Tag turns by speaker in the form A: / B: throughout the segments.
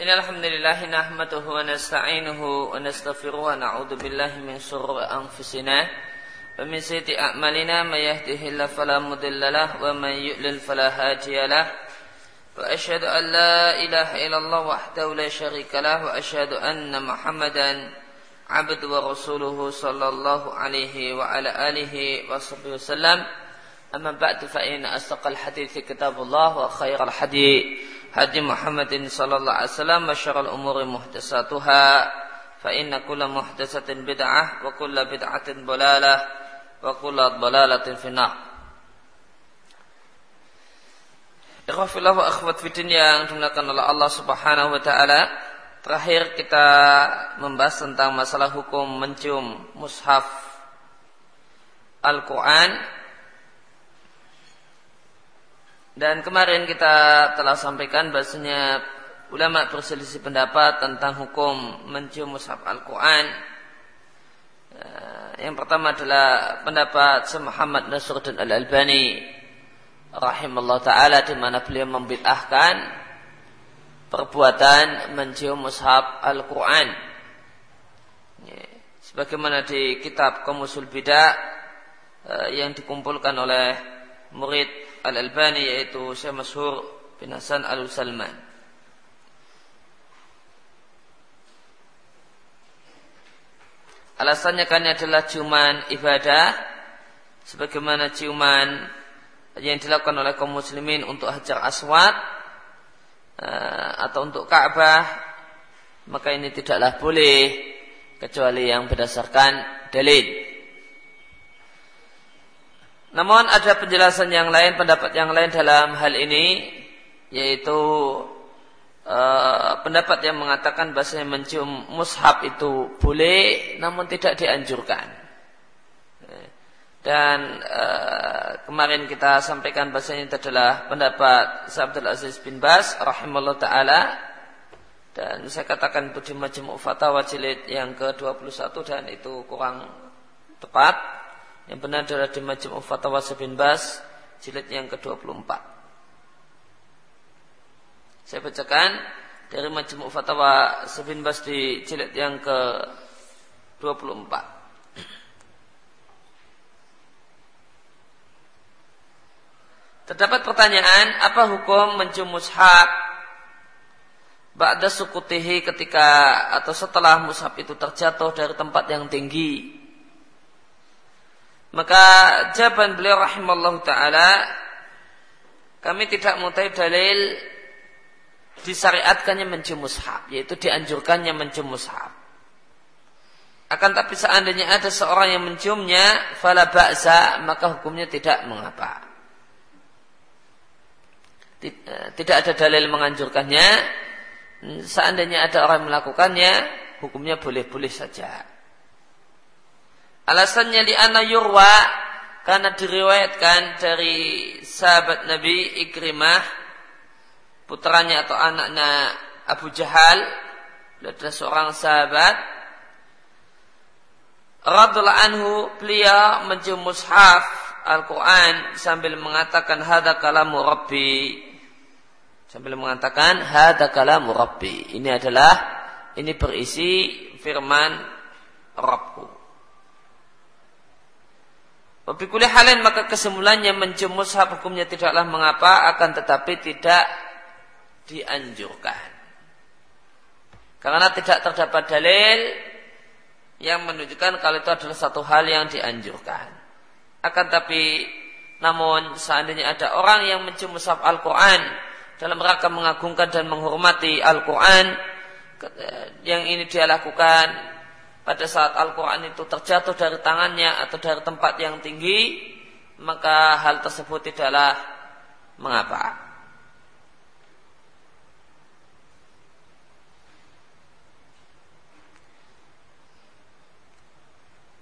A: إن الحمد لله نحمده ونستعينه ونستغفره ونعوذ بالله من شرور أنفسنا ومن سيئات أعمالنا من يهده الله فلا مضل له ومن يؤلل فلا هادي له وأشهد أن لا إله إلا الله وحده لا شريك له وأشهد أن محمدا عبد ورسوله صلى الله عليه وعلى آله وصحبه وسلم. أما بعد فإن أصدق الحديث كتاب الله وخير الحديث hadi Muhammadin sallallahu alaihi wasallam masyarul umuri muhtasatuha fa inna kulla bid'ah wa kulla bid'atin dalalah wa kulla dalalatin Ikhwafillah wa akhwat fitin yang dimuliakan oleh Allah subhanahu wa ta'ala Terakhir kita membahas tentang masalah hukum mencium mushaf Al-Quran dan kemarin kita telah sampaikan bahasanya ulama berselisih pendapat tentang hukum mencium mushaf Al-Quran. Eh, yang pertama adalah pendapat Muhammad Nasruddin Al-Albani rahimahullah taala di mana beliau membid'ahkan perbuatan mencium mushaf Al-Quran. Sebagaimana di kitab Komusul Bidah eh, yang dikumpulkan oleh murid Al-Albani yaitu Syekh Masyhur bin Hasan Al-Salman. Alasannya kan adalah ciuman ibadah sebagaimana ciuman yang dilakukan oleh kaum muslimin untuk hajar aswad eh, atau untuk Ka'bah maka ini tidaklah boleh kecuali yang berdasarkan dalil. Namun ada penjelasan yang lain, pendapat yang lain dalam hal ini yaitu uh, pendapat yang mengatakan bahasanya mencium mushaf itu boleh namun tidak dianjurkan. Dan uh, kemarin kita sampaikan bahasanya itu adalah pendapat Abdul Aziz bin Bas rahimahullah taala dan saya katakan itu di Majmu' Fatawa jilid yang ke-21 dan itu kurang tepat yang benar adalah di Majmu' Fatawa Sabin Bas jilid yang ke-24. Saya bacakan dari Majmu' Fatawa Sabin Bas di jilid yang ke-24. Terdapat pertanyaan, apa hukum mencium mushaf Ba'da sukutihi ketika atau setelah mushaf itu terjatuh dari tempat yang tinggi maka jawaban beliau rahimallahu taala kami tidak mengetahui dalil disyariatkannya mencium mushaf, yaitu dianjurkannya mencium mushaf. Akan tapi seandainya ada seorang yang menciumnya, fala ba'sa, maka hukumnya tidak mengapa. Eh, tidak ada dalil menganjurkannya. Seandainya ada orang yang melakukannya, hukumnya boleh-boleh saja. Alasannya di ana yurwa karena diriwayatkan dari sahabat Nabi Ikrimah putranya atau anaknya Abu Jahal adalah seorang sahabat. Radhiallahu anhu beliau mencium mushaf Al-Quran sambil mengatakan hada kalamu Rabbi. Sambil mengatakan hada kalamu Rabbi. Ini adalah ini berisi firman Rabbku Wabikuli halin maka kesimpulannya mencium mushaf hukumnya tidaklah mengapa akan tetapi tidak dianjurkan. Karena tidak terdapat dalil yang menunjukkan kalau itu adalah satu hal yang dianjurkan. Akan tapi namun seandainya ada orang yang mencium mushaf Al-Quran dalam rangka mengagungkan dan menghormati Al-Quran yang ini dia lakukan pada saat Al-Quran itu terjatuh dari tangannya atau dari tempat yang tinggi, maka hal tersebut tidaklah mengapa.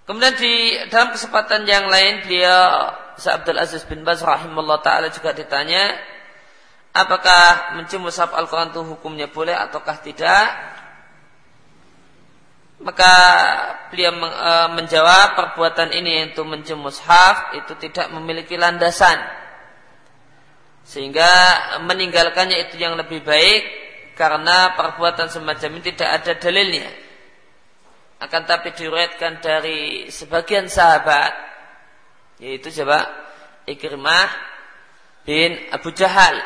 A: Kemudian di dalam kesempatan yang lain beliau Abdul Aziz bin Baz rahimahullah taala juga ditanya apakah mencium mushaf Al-Quran itu hukumnya boleh ataukah tidak? Maka beliau e, menjawab perbuatan ini yaitu mencium mushaf itu tidak memiliki landasan. Sehingga meninggalkannya itu yang lebih baik karena perbuatan semacam ini tidak ada dalilnya. Akan tapi diriwayatkan dari sebagian sahabat yaitu siapa? Ikrimah bin Abu Jahal.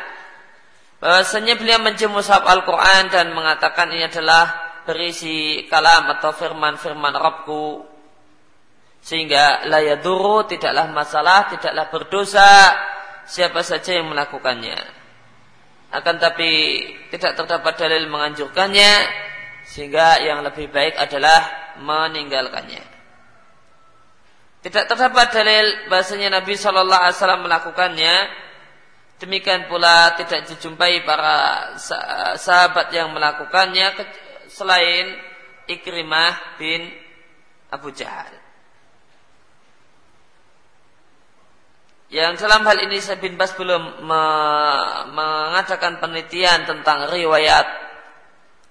A: Bahwasanya beliau mencium mushaf Al-Quran dan mengatakan ini adalah berisi kalam atau firman-firman Rabbku. Sehingga layaduru tidaklah masalah, tidaklah berdosa siapa saja yang melakukannya akan tapi tidak terdapat dalil menganjurkannya sehingga yang lebih baik adalah meninggalkannya. Tidak terdapat dalil bahasanya Nabi Shallallahu Alaihi Wasallam melakukannya. Demikian pula tidak dijumpai para sahabat yang melakukannya selain Ikrimah bin Abu Jahal. Yang dalam hal ini saya bin Bas belum me mengadakan penelitian tentang riwayat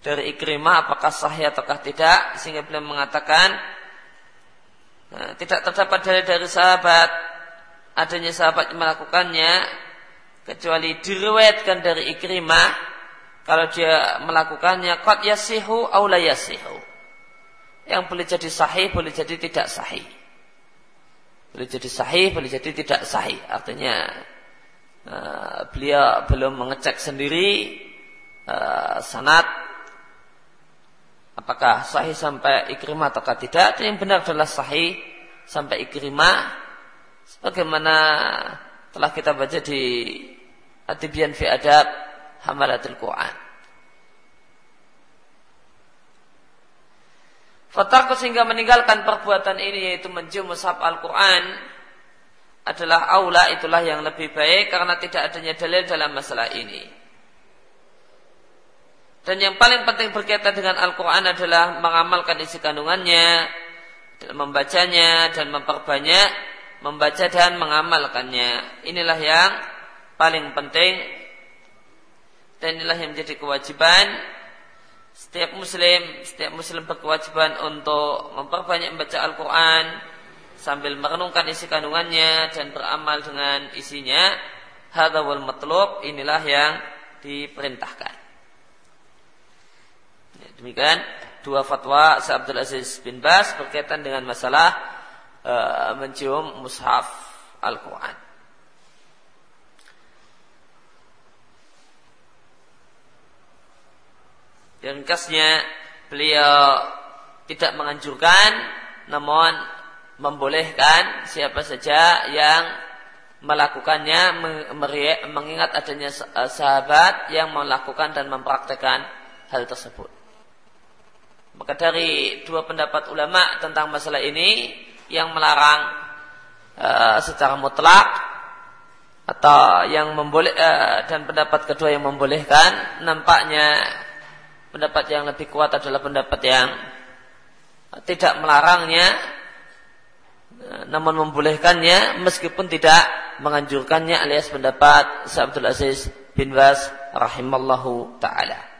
A: dari Ikrimah apakah sahih ataukah tidak sehingga beliau mengatakan nah, tidak terdapat dari dari sahabat adanya sahabat yang melakukannya kecuali diriwayatkan dari Ikrimah kalau dia melakukannya qad yasihu aw la yasihu yang boleh jadi sahih boleh jadi tidak sahih boleh jadi sahih, boleh jadi tidak sahih. Artinya uh, beliau belum mengecek sendiri uh, sanat apakah sahih sampai ikrimah atau tidak. Dan yang benar adalah sahih sampai ikrimah. Sebagaimana telah kita baca di Atibian fi Adab Hamalatul Quran. Fatarku sehingga meninggalkan perbuatan ini yaitu mencium mushaf Al-Quran adalah aula itulah yang lebih baik karena tidak adanya dalil dalam masalah ini. Dan yang paling penting berkaitan dengan Al-Quran adalah mengamalkan isi kandungannya, membacanya dan memperbanyak, membaca dan mengamalkannya. Inilah yang paling penting dan inilah yang menjadi kewajiban setiap muslim, setiap muslim berkewajiban untuk memperbanyak membaca Al-Quran sambil merenungkan isi kandungannya dan beramal dengan isinya. Hadawal matlub inilah yang diperintahkan. Ya, demikian dua fatwa Abdul Aziz bin Bas berkaitan dengan masalah uh, mencium mushaf Al-Quran. Ringkasnya beliau tidak menganjurkan namun membolehkan siapa saja yang melakukannya mengingat adanya eh, sahabat yang melakukan dan mempraktekkan hal tersebut. Maka dari dua pendapat ulama tentang masalah ini yang melarang uh, secara mutlak atau yang memboleh uh, dan pendapat kedua yang membolehkan nampaknya Pendapat yang lebih kuat adalah pendapat yang tidak melarangnya namun membolehkannya meskipun tidak menganjurkannya alias pendapat Abdul Aziz bin Bas rahimallahu taala.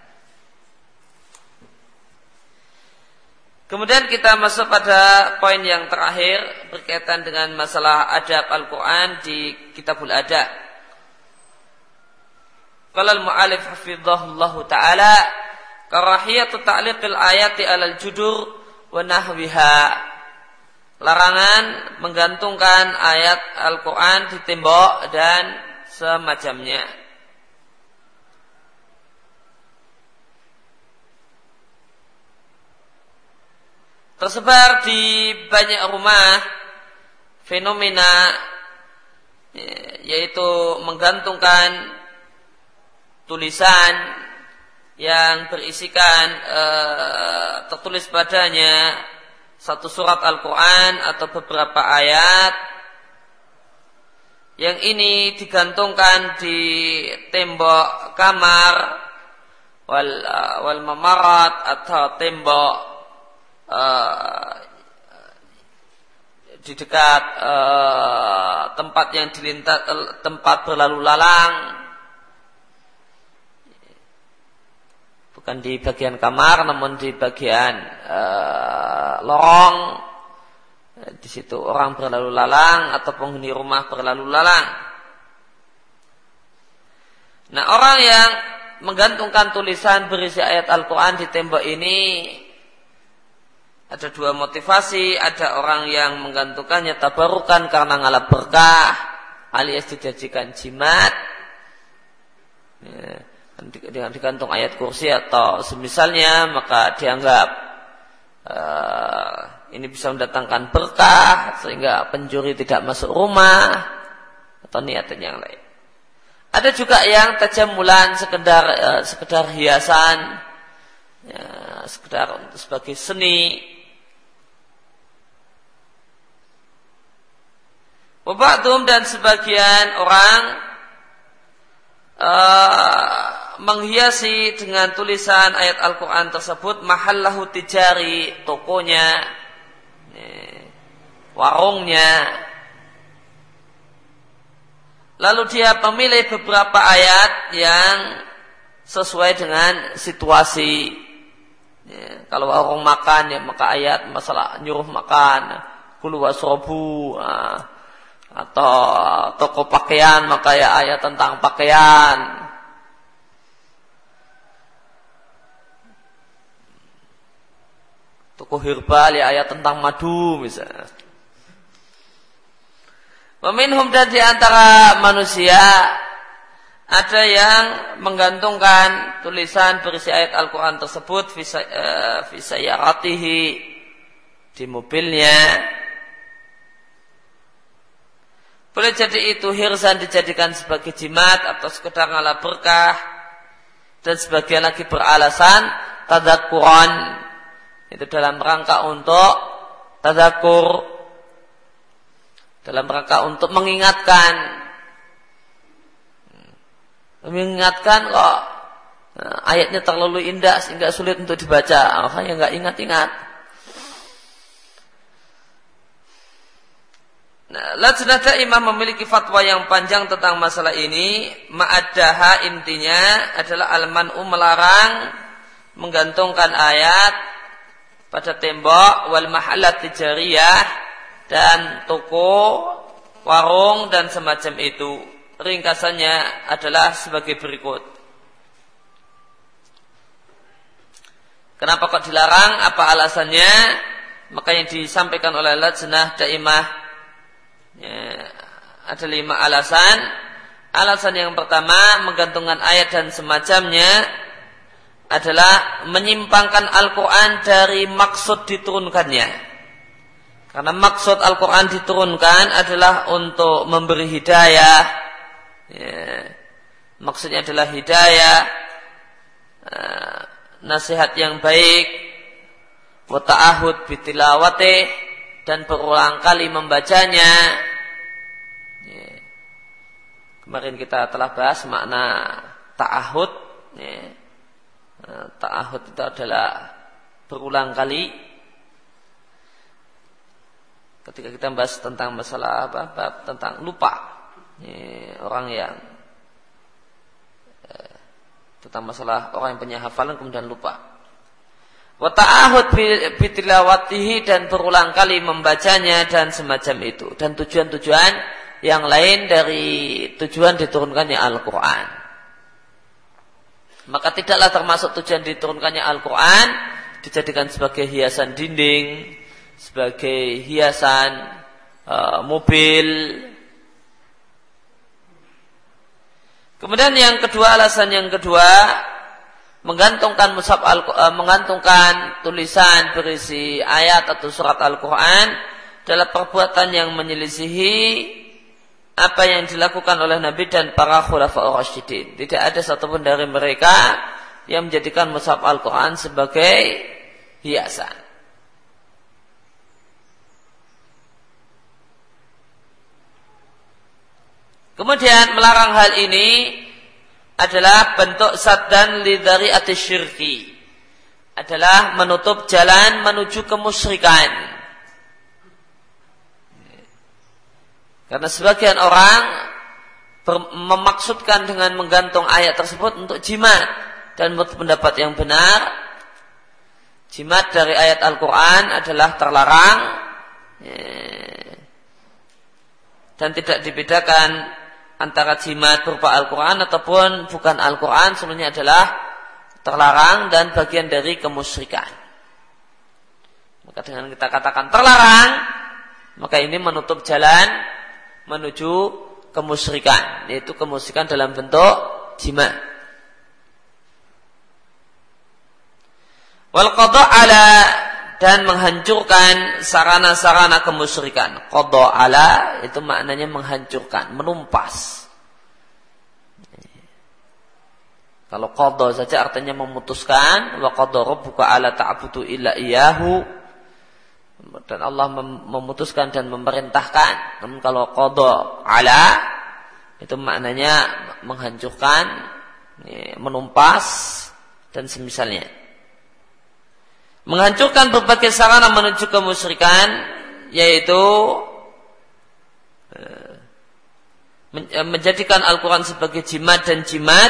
A: Kemudian kita masuk pada poin yang terakhir berkaitan dengan masalah adab Al-Quran di Kitabul Adab. Kalau al-mu'alif hafidhahullahu ta'ala Karahiyatu ta'liqil ayati alal judur wa nahwiha. Larangan menggantungkan ayat Al-Quran di tembok dan semacamnya. Tersebar di banyak rumah fenomena yaitu menggantungkan tulisan yang berisikan e, tertulis padanya satu surat Al-Quran atau beberapa ayat. Yang ini digantungkan di tembok kamar wal wal mamarat atau tembok uh, di dekat uh, tempat yang dilintas tempat berlalu lalang bukan di bagian kamar namun di bagian uh, lorong. Di situ orang berlalu lalang atau penghuni rumah berlalu lalang. Nah orang yang menggantungkan tulisan berisi ayat Al-Quran di tembok ini ada dua motivasi, ada orang yang menggantungkannya tabarukan karena ngalap berkah, alias dijajikan jimat, ya, dengan digantung ayat kursi atau semisalnya, maka dianggap uh, ini bisa mendatangkan berkah sehingga pencuri tidak masuk rumah atau niatan yang lain. Ada juga yang tajamulan sekedar uh, sekedar hiasan, ya, sekedar untuk sebagai seni Wabaktum dan sebagian orang uh, menghiasi dengan tulisan ayat Al-Quran tersebut mahallahu tijari tokonya, warungnya. Lalu dia memilih beberapa ayat yang sesuai dengan situasi. Ya, kalau warung makan ya maka ayat masalah nyuruh makan, kulu wasrobu. Nah, atau toko pakaian maka ya ayat tentang pakaian toko herbal ya ayat tentang madu misalnya Meminhum dan di antara manusia ada yang menggantungkan tulisan berisi ayat Al-Quran tersebut visayaratihi uh, di mobilnya boleh jadi itu hirsan dijadikan sebagai jimat atau sekedar ngalah berkah. Dan sebagian lagi beralasan tadakuran. Itu dalam rangka untuk tadakur. Dalam rangka untuk mengingatkan. Mengingatkan kok nah, ayatnya terlalu indah sehingga sulit untuk dibaca. Makanya nggak ingat-ingat. Nah, Lajnah Daimah memiliki fatwa yang panjang tentang masalah ini. Ma'addaha intinya adalah al-man'u melarang menggantungkan ayat pada tembok wal mahalat tijariyah dan toko, warung dan semacam itu. Ringkasannya adalah sebagai berikut. Kenapa kok dilarang? Apa alasannya? Maka yang disampaikan oleh Lajnah Daimah Ya, ada lima alasan. Alasan yang pertama, menggantungkan ayat dan semacamnya adalah menyimpangkan Al-Quran dari maksud diturunkannya. Karena maksud Al-Quran diturunkan adalah untuk memberi hidayah. Ya, maksudnya adalah hidayah, uh, nasihat yang baik, wata'ahud bitilawatih, dan berulang kali membacanya. Ya. Kemarin kita telah bahas makna ta'ahud. Ya. Ta'ahud itu adalah berulang kali. Ketika kita bahas tentang masalah apa, apa tentang lupa, ya, orang yang eh, tentang masalah orang yang punya hafalan kemudian lupa. Wata'ahud bitilawatihi dan berulang kali membacanya dan semacam itu. Dan tujuan-tujuan yang lain dari tujuan diturunkannya Al-Quran. Maka tidaklah termasuk tujuan diturunkannya Al-Quran dijadikan sebagai hiasan dinding, sebagai hiasan uh, mobil. Kemudian yang kedua, alasan yang kedua, menggantungkan mushaf al uh, menggantungkan tulisan berisi ayat atau surat Al-Qur'an adalah perbuatan yang menyelisihi apa yang dilakukan oleh Nabi dan para khulafaur rasyidin. Tidak ada satupun dari mereka yang menjadikan mushaf Al-Qur'an sebagai hiasan. Kemudian melarang hal ini adalah bentuk saddan lidari atis syirki. Adalah menutup jalan menuju kemusyrikan. Karena sebagian orang memaksudkan dengan menggantung ayat tersebut untuk jimat. Dan menurut pendapat yang benar, jimat dari ayat Al-Quran adalah terlarang. Dan tidak dibedakan antara jimat berupa Al-Quran ataupun bukan Al-Quran sebenarnya adalah terlarang dan bagian dari kemusyrikan. Maka dengan kita katakan terlarang, maka ini menutup jalan menuju kemusyrikan, yaitu kemusyrikan dalam bentuk jimat. Wal ala dan menghancurkan sarana-sarana kemusyrikan. Qadha ala itu maknanya menghancurkan, menumpas. Kalau qadha saja artinya memutuskan wa qadha rabbuka ala ta'budu illa iyyahu dan Allah memutuskan dan memerintahkan. Namun kalau qadha ala itu maknanya menghancurkan, menumpas dan semisalnya menghancurkan berbagai sarana menuju kemusyrikan yaitu eh, eh, menjadikan Al-Quran sebagai jimat dan jimat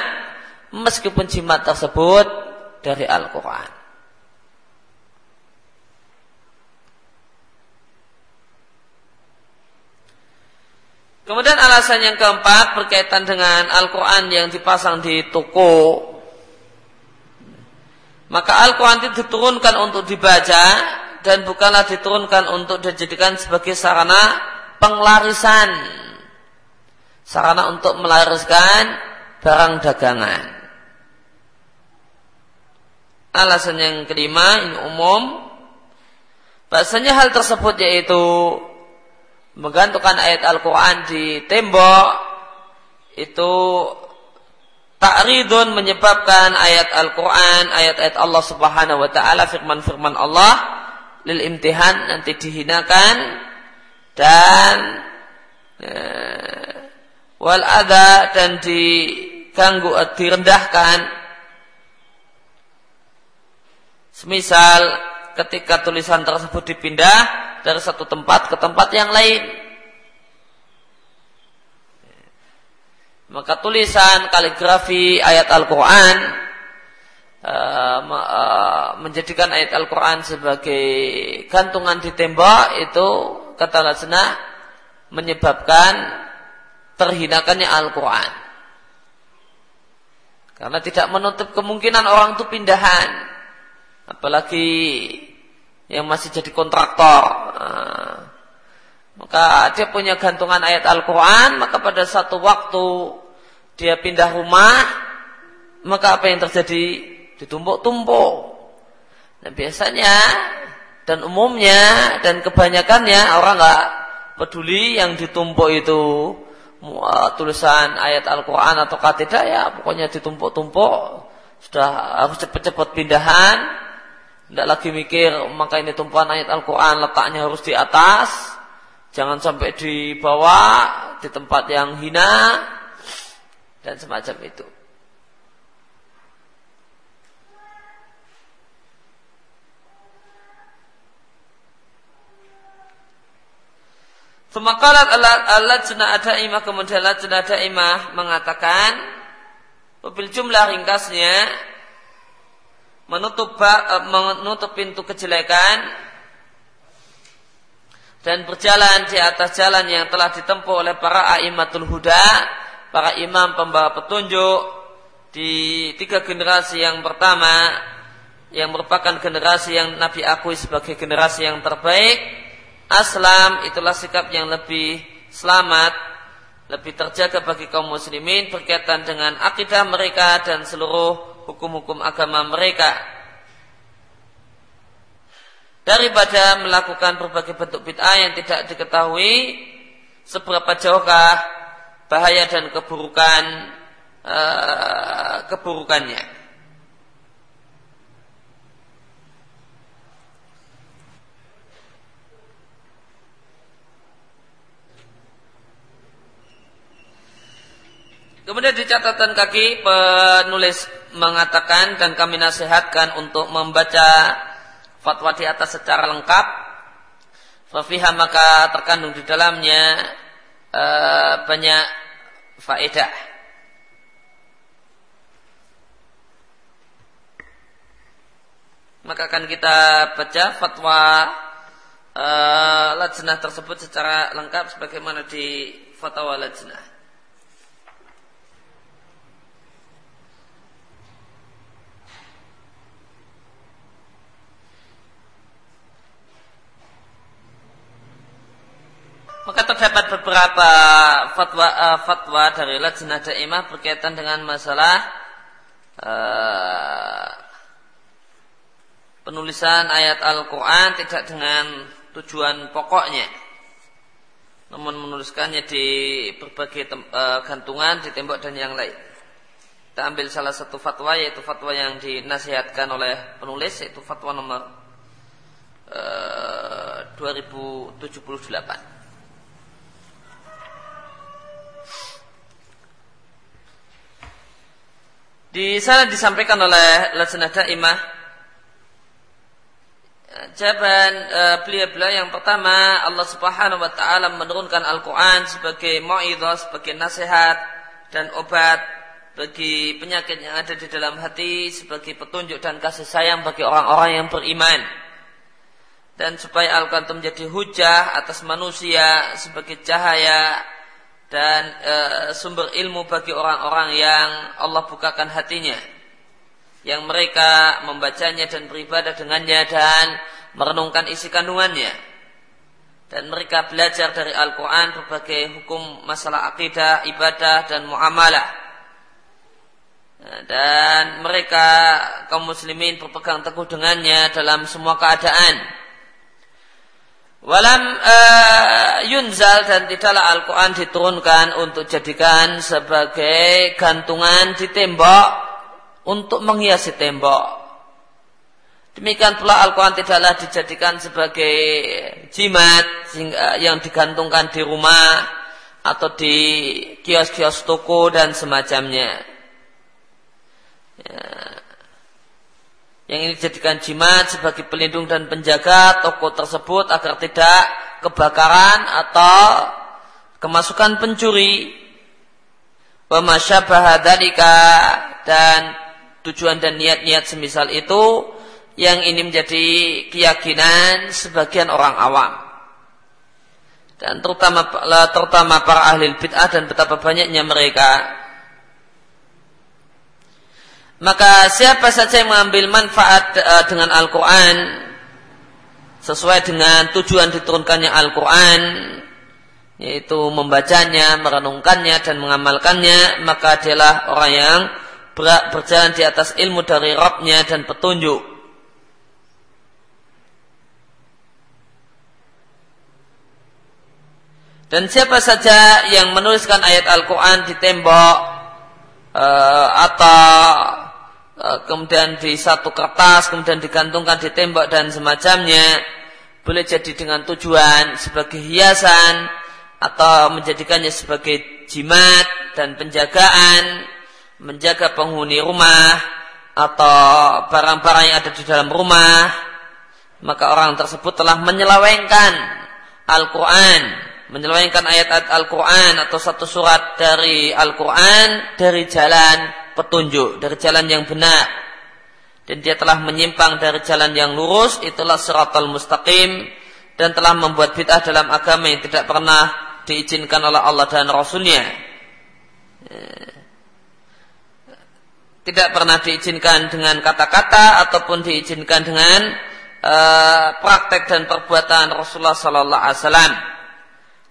A: meskipun jimat tersebut dari Al-Quran. Kemudian alasan yang keempat berkaitan dengan Al-Quran yang dipasang di toko maka Al-Quran itu diturunkan untuk dibaca dan bukanlah diturunkan untuk dijadikan sebagai sarana penglarisan. Sarana untuk melariskan barang dagangan. Alasan yang kelima ini umum. Bahasanya hal tersebut yaitu menggantungkan ayat Al-Quran di tembok itu Ta'ridun menyebabkan ayat Al-Quran, ayat-ayat Allah subhanahu wa ta'ala, firman-firman Allah, lil imtihan nanti dihinakan, dan eh, wal ada dan diganggu, direndahkan. Semisal ketika tulisan tersebut dipindah dari satu tempat ke tempat yang lain. Maka tulisan kaligrafi ayat Al-Quran uh, uh, menjadikan ayat Al-Quran sebagai gantungan di tembok itu kata Lasna menyebabkan terhinakannya Al-Quran. Karena tidak menutup kemungkinan orang itu pindahan. Apalagi yang masih jadi kontraktor. Uh, maka dia punya gantungan ayat Al-Quran, maka pada satu waktu dia pindah rumah, maka apa yang terjadi? Ditumpuk-tumpuk. Nah biasanya dan umumnya dan kebanyakannya orang nggak peduli yang ditumpuk itu tulisan ayat Al-Quran atau tidak ya pokoknya ditumpuk-tumpuk sudah harus cepat-cepat pindahan tidak lagi mikir maka ini tumpuan ayat Al-Quran letaknya harus di atas jangan sampai di bawah di tempat yang hina dan semacam itu. Semakalat Allah jena ada imah kemudian jena ada imah mengatakan mobil jumlah ringkasnya menutup eh, menutup pintu kejelekan dan berjalan di atas jalan yang telah ditempuh oleh para aimatul huda para imam pembawa petunjuk di tiga generasi yang pertama yang merupakan generasi yang Nabi akui sebagai generasi yang terbaik. Aslam itulah sikap yang lebih selamat lebih terjaga bagi kaum muslimin berkaitan dengan akidah mereka dan seluruh hukum-hukum agama mereka daripada melakukan berbagai bentuk bid'ah yang tidak diketahui seberapa jauhkah bahaya dan keburukan uh, keburukannya. Kemudian di catatan kaki penulis mengatakan dan kami nasihatkan untuk membaca fatwa di atas secara lengkap. Fafiha maka terkandung di dalamnya uh, banyak faedah. Maka akan kita baca fatwa uh, lajnah tersebut secara lengkap sebagaimana di fatwa lajnah. Terdapat beberapa fatwa uh, fatwa dari Lajnah Daimah berkaitan dengan masalah uh, penulisan ayat Al-Quran tidak dengan tujuan pokoknya. Namun menuliskannya di berbagai tem, uh, gantungan di tembok dan yang lain. Kita ambil salah satu fatwa yaitu fatwa yang dinasihatkan oleh penulis yaitu fatwa nomor uh, 2078 Di sana disampaikan oleh Lajnah Daimah jawaban uh, beliau-beliau yang pertama Allah Subhanahu wa taala menurunkan Al-Qur'an sebagai mauidhah, sebagai nasihat dan obat bagi penyakit yang ada di dalam hati sebagai petunjuk dan kasih sayang bagi orang-orang yang beriman. Dan supaya Al-Quran menjadi hujah atas manusia sebagai cahaya dan e, sumber ilmu bagi orang-orang yang Allah bukakan hatinya. Yang mereka membacanya dan beribadah dengannya dan merenungkan isi kandungannya. Dan mereka belajar dari Al-Quran berbagai hukum masalah akidah, ibadah dan muamalah. Dan mereka kaum muslimin berpegang teguh dengannya dalam semua keadaan Walam uh, yunzal dan tidaklah Al-Quran diturunkan untuk jadikan sebagai gantungan di tembok untuk menghiasi tembok. Demikian pula Al-Quran tidaklah dijadikan sebagai jimat yang digantungkan di rumah atau di kios-kios toko dan semacamnya. Yang ini dijadikan jimat sebagai pelindung dan penjaga toko tersebut agar tidak kebakaran atau kemasukan pencuri. Dan tujuan dan niat-niat semisal itu yang ini menjadi keyakinan sebagian orang awam dan terutama terutama para ahli bid'ah dan betapa banyaknya mereka maka siapa saja yang mengambil manfaat uh, dengan Al-Quran sesuai dengan tujuan diturunkannya Al-Quran yaitu membacanya, merenungkannya dan mengamalkannya maka dialah orang yang ber berjalan di atas ilmu dari Rabbnya dan petunjuk. Dan siapa saja yang menuliskan ayat Al-Quran di tembok uh, atau kemudian di satu kertas, kemudian digantungkan di tembok dan semacamnya, boleh jadi dengan tujuan sebagai hiasan atau menjadikannya sebagai jimat dan penjagaan, menjaga penghuni rumah atau barang-barang yang ada di dalam rumah, maka orang tersebut telah menyelewengkan Al-Quran, menyelewengkan ayat-ayat Al-Quran atau satu surat dari Al-Quran dari jalan petunjuk dari jalan yang benar. Dan dia telah menyimpang dari jalan yang lurus itulah siratal mustaqim dan telah membuat bid'ah dalam agama yang tidak pernah diizinkan oleh Allah dan Rasulnya. Tidak pernah diizinkan dengan kata-kata ataupun diizinkan dengan uh, praktek dan perbuatan Rasulullah Sallallahu Alaihi Wasallam.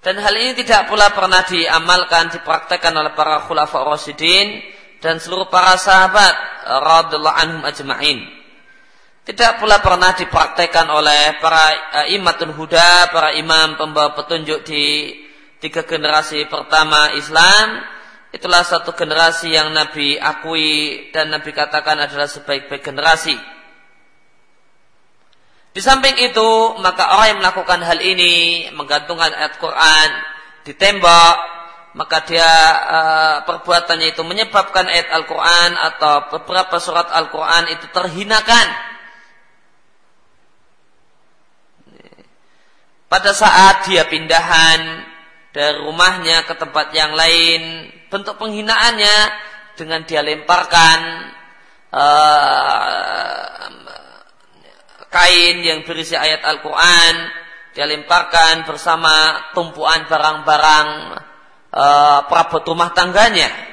A: Dan hal ini tidak pula pernah diamalkan dipraktekkan oleh para khulafa rasyidin dan seluruh para sahabat radhiyallahu anhum ajma'in. Tidak pula pernah dipraktekkan oleh para uh, imatul huda, para imam pembawa petunjuk di tiga generasi pertama Islam. Itulah satu generasi yang Nabi akui dan Nabi katakan adalah sebaik-baik generasi. Di samping itu, maka orang yang melakukan hal ini, menggantungkan ayat Quran di tembok, maka dia uh, perbuatannya itu menyebabkan ayat Al-Quran atau beberapa surat Al-Quran itu terhinakan. Pada saat dia pindahan dari rumahnya ke tempat yang lain, bentuk penghinaannya dengan dia lemparkan uh, kain yang berisi ayat Al-Quran, dia lemparkan bersama tumpuan barang-barang uh, perabot rumah tangganya.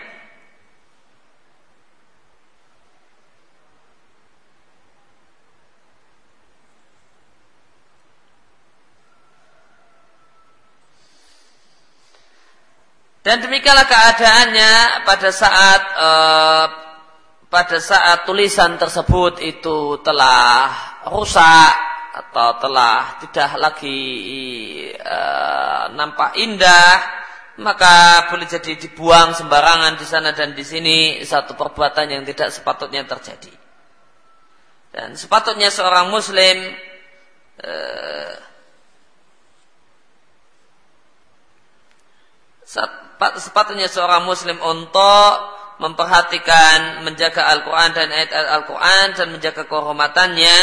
A: Dan demikianlah keadaannya pada saat uh, pada saat tulisan tersebut itu telah rusak atau telah tidak lagi uh, nampak indah, maka boleh jadi dibuang sembarangan di sana dan di sini satu perbuatan yang tidak sepatutnya terjadi. Dan sepatutnya seorang muslim uh, sepatutnya seorang muslim untuk memperhatikan menjaga Al-Quran dan ayat Al-Quran dan menjaga kehormatannya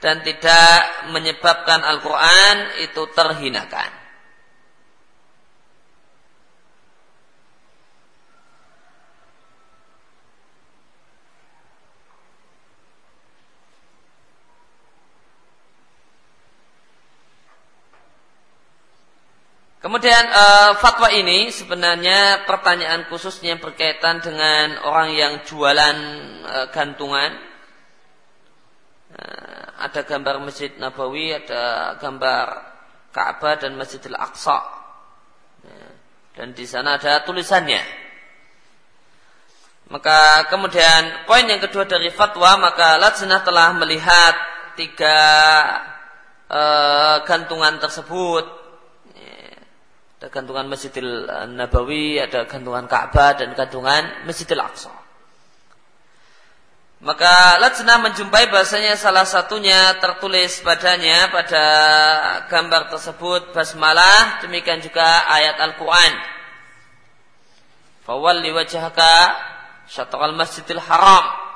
A: dan tidak menyebabkan Al-Quran itu terhinakan. Kemudian uh, fatwa ini sebenarnya pertanyaan khususnya berkaitan dengan orang yang jualan uh, gantungan. Uh, ada gambar Masjid Nabawi, ada gambar Ka'bah dan Masjidil Aqsa. Dan di sana ada tulisannya. Maka kemudian poin yang kedua dari fatwa maka Lajnah telah melihat tiga uh, gantungan tersebut ada gantungan Masjidil Nabawi, ada gantungan Ka'bah dan gantungan Masjidil Aqsa. Maka Lajna menjumpai bahasanya salah satunya tertulis padanya pada gambar tersebut basmalah, demikian juga ayat Al-Quran. Fawalli wajhaka syatral masjidil haram.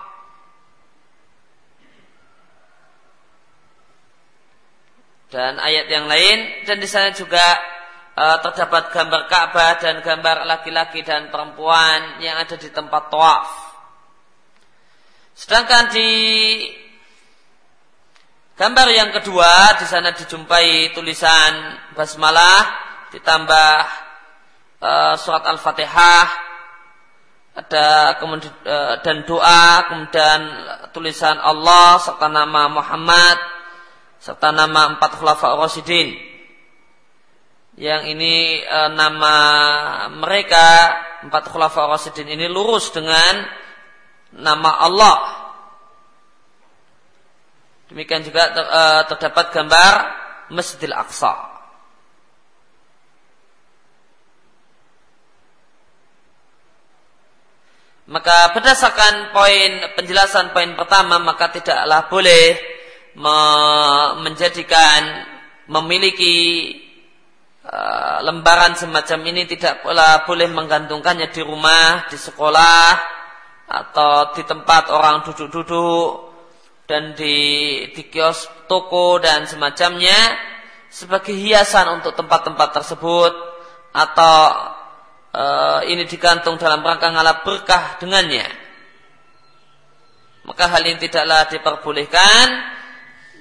A: Dan ayat yang lain dan di sana juga uh, terdapat gambar Ka'bah dan gambar laki-laki dan perempuan yang ada di tempat tawaf. Sedangkan di gambar yang kedua di sana dijumpai tulisan basmalah ditambah uh, surat Al-Fatihah ada kemudian uh, dan doa kemudian tulisan Allah serta nama Muhammad serta nama empat khulafa Rasidin yang ini e, nama mereka empat khulafa rasyidin ini lurus dengan nama Allah. Demikian juga ter, e, terdapat gambar Masjidil Aqsa. Maka berdasarkan poin penjelasan poin pertama maka tidaklah boleh me menjadikan memiliki Eh, lembaran semacam ini tidak pula boleh menggantungkannya di rumah, di sekolah, atau di tempat orang duduk-duduk dan di, di kios toko dan semacamnya sebagai hiasan untuk tempat-tempat tersebut atau e, ini digantung dalam rangka ngalap berkah dengannya. Maka hal ini tidaklah diperbolehkan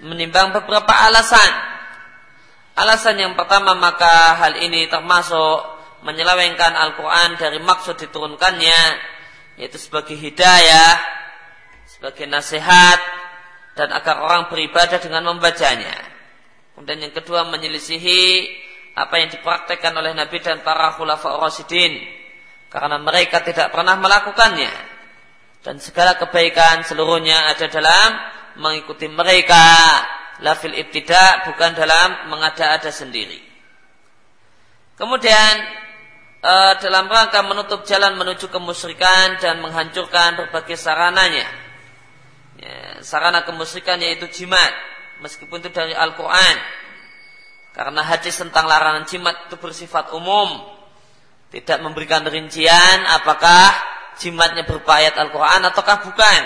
A: menimbang beberapa alasan Alasan yang pertama maka hal ini termasuk menyelewengkan Al-Quran dari maksud diturunkannya yaitu sebagai hidayah, sebagai nasihat dan agar orang beribadah dengan membacanya. Kemudian yang kedua menyelisihi apa yang dipraktekkan oleh Nabi dan para khulafa Rasidin karena mereka tidak pernah melakukannya dan segala kebaikan seluruhnya ada dalam mengikuti mereka lafil ibtida bukan dalam mengada-ada sendiri. Kemudian e, dalam rangka menutup jalan menuju kemusyrikan dan menghancurkan berbagai sarananya. Ya, sarana kemusyrikan yaitu jimat, meskipun itu dari Al-Quran. Karena hadis tentang larangan jimat itu bersifat umum, tidak memberikan rincian apakah jimatnya berupa ayat Al-Quran ataukah bukan.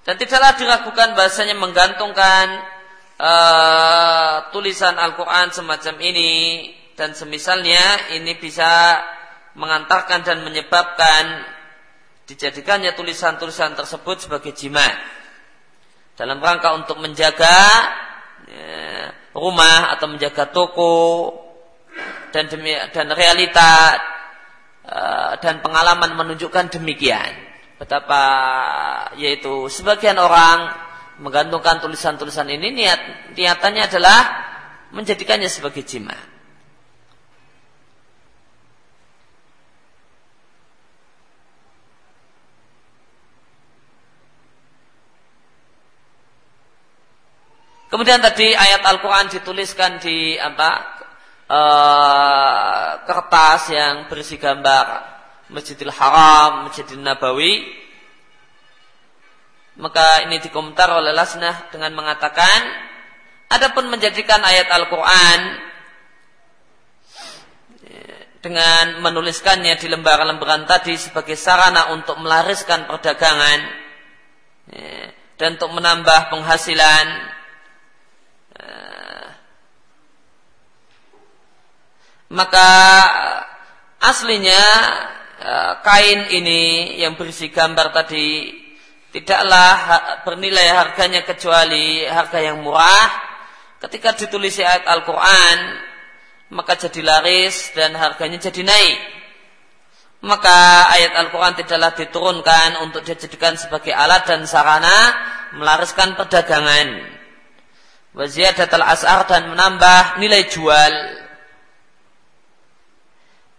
A: Dan tidaklah diragukan bahasanya menggantungkan uh, tulisan Al-Quran semacam ini. Dan semisalnya ini bisa mengantarkan dan menyebabkan dijadikannya tulisan-tulisan tersebut sebagai jimat. Dalam rangka untuk menjaga ya, rumah atau menjaga toko dan demi, dan realita uh, dan pengalaman menunjukkan demikian betapa yaitu sebagian orang menggantungkan tulisan-tulisan ini niat niatannya adalah menjadikannya sebagai jima. Kemudian tadi ayat Al-Quran dituliskan di apa e, kertas yang berisi gambar Masjidil Haram, Masjidil Nabawi. Maka ini dikomentar oleh Lasnah dengan mengatakan, adapun menjadikan ayat Al-Quran dengan menuliskannya di lembaran-lembaran tadi sebagai sarana untuk melariskan perdagangan dan untuk menambah penghasilan maka aslinya kain ini yang berisi gambar tadi tidaklah bernilai harganya kecuali harga yang murah. Ketika ditulis ayat Al-Quran maka jadi laris dan harganya jadi naik. Maka ayat Al-Quran tidaklah diturunkan untuk dijadikan sebagai alat dan sarana melariskan perdagangan. Waziyadat al-as'ar dan menambah nilai jual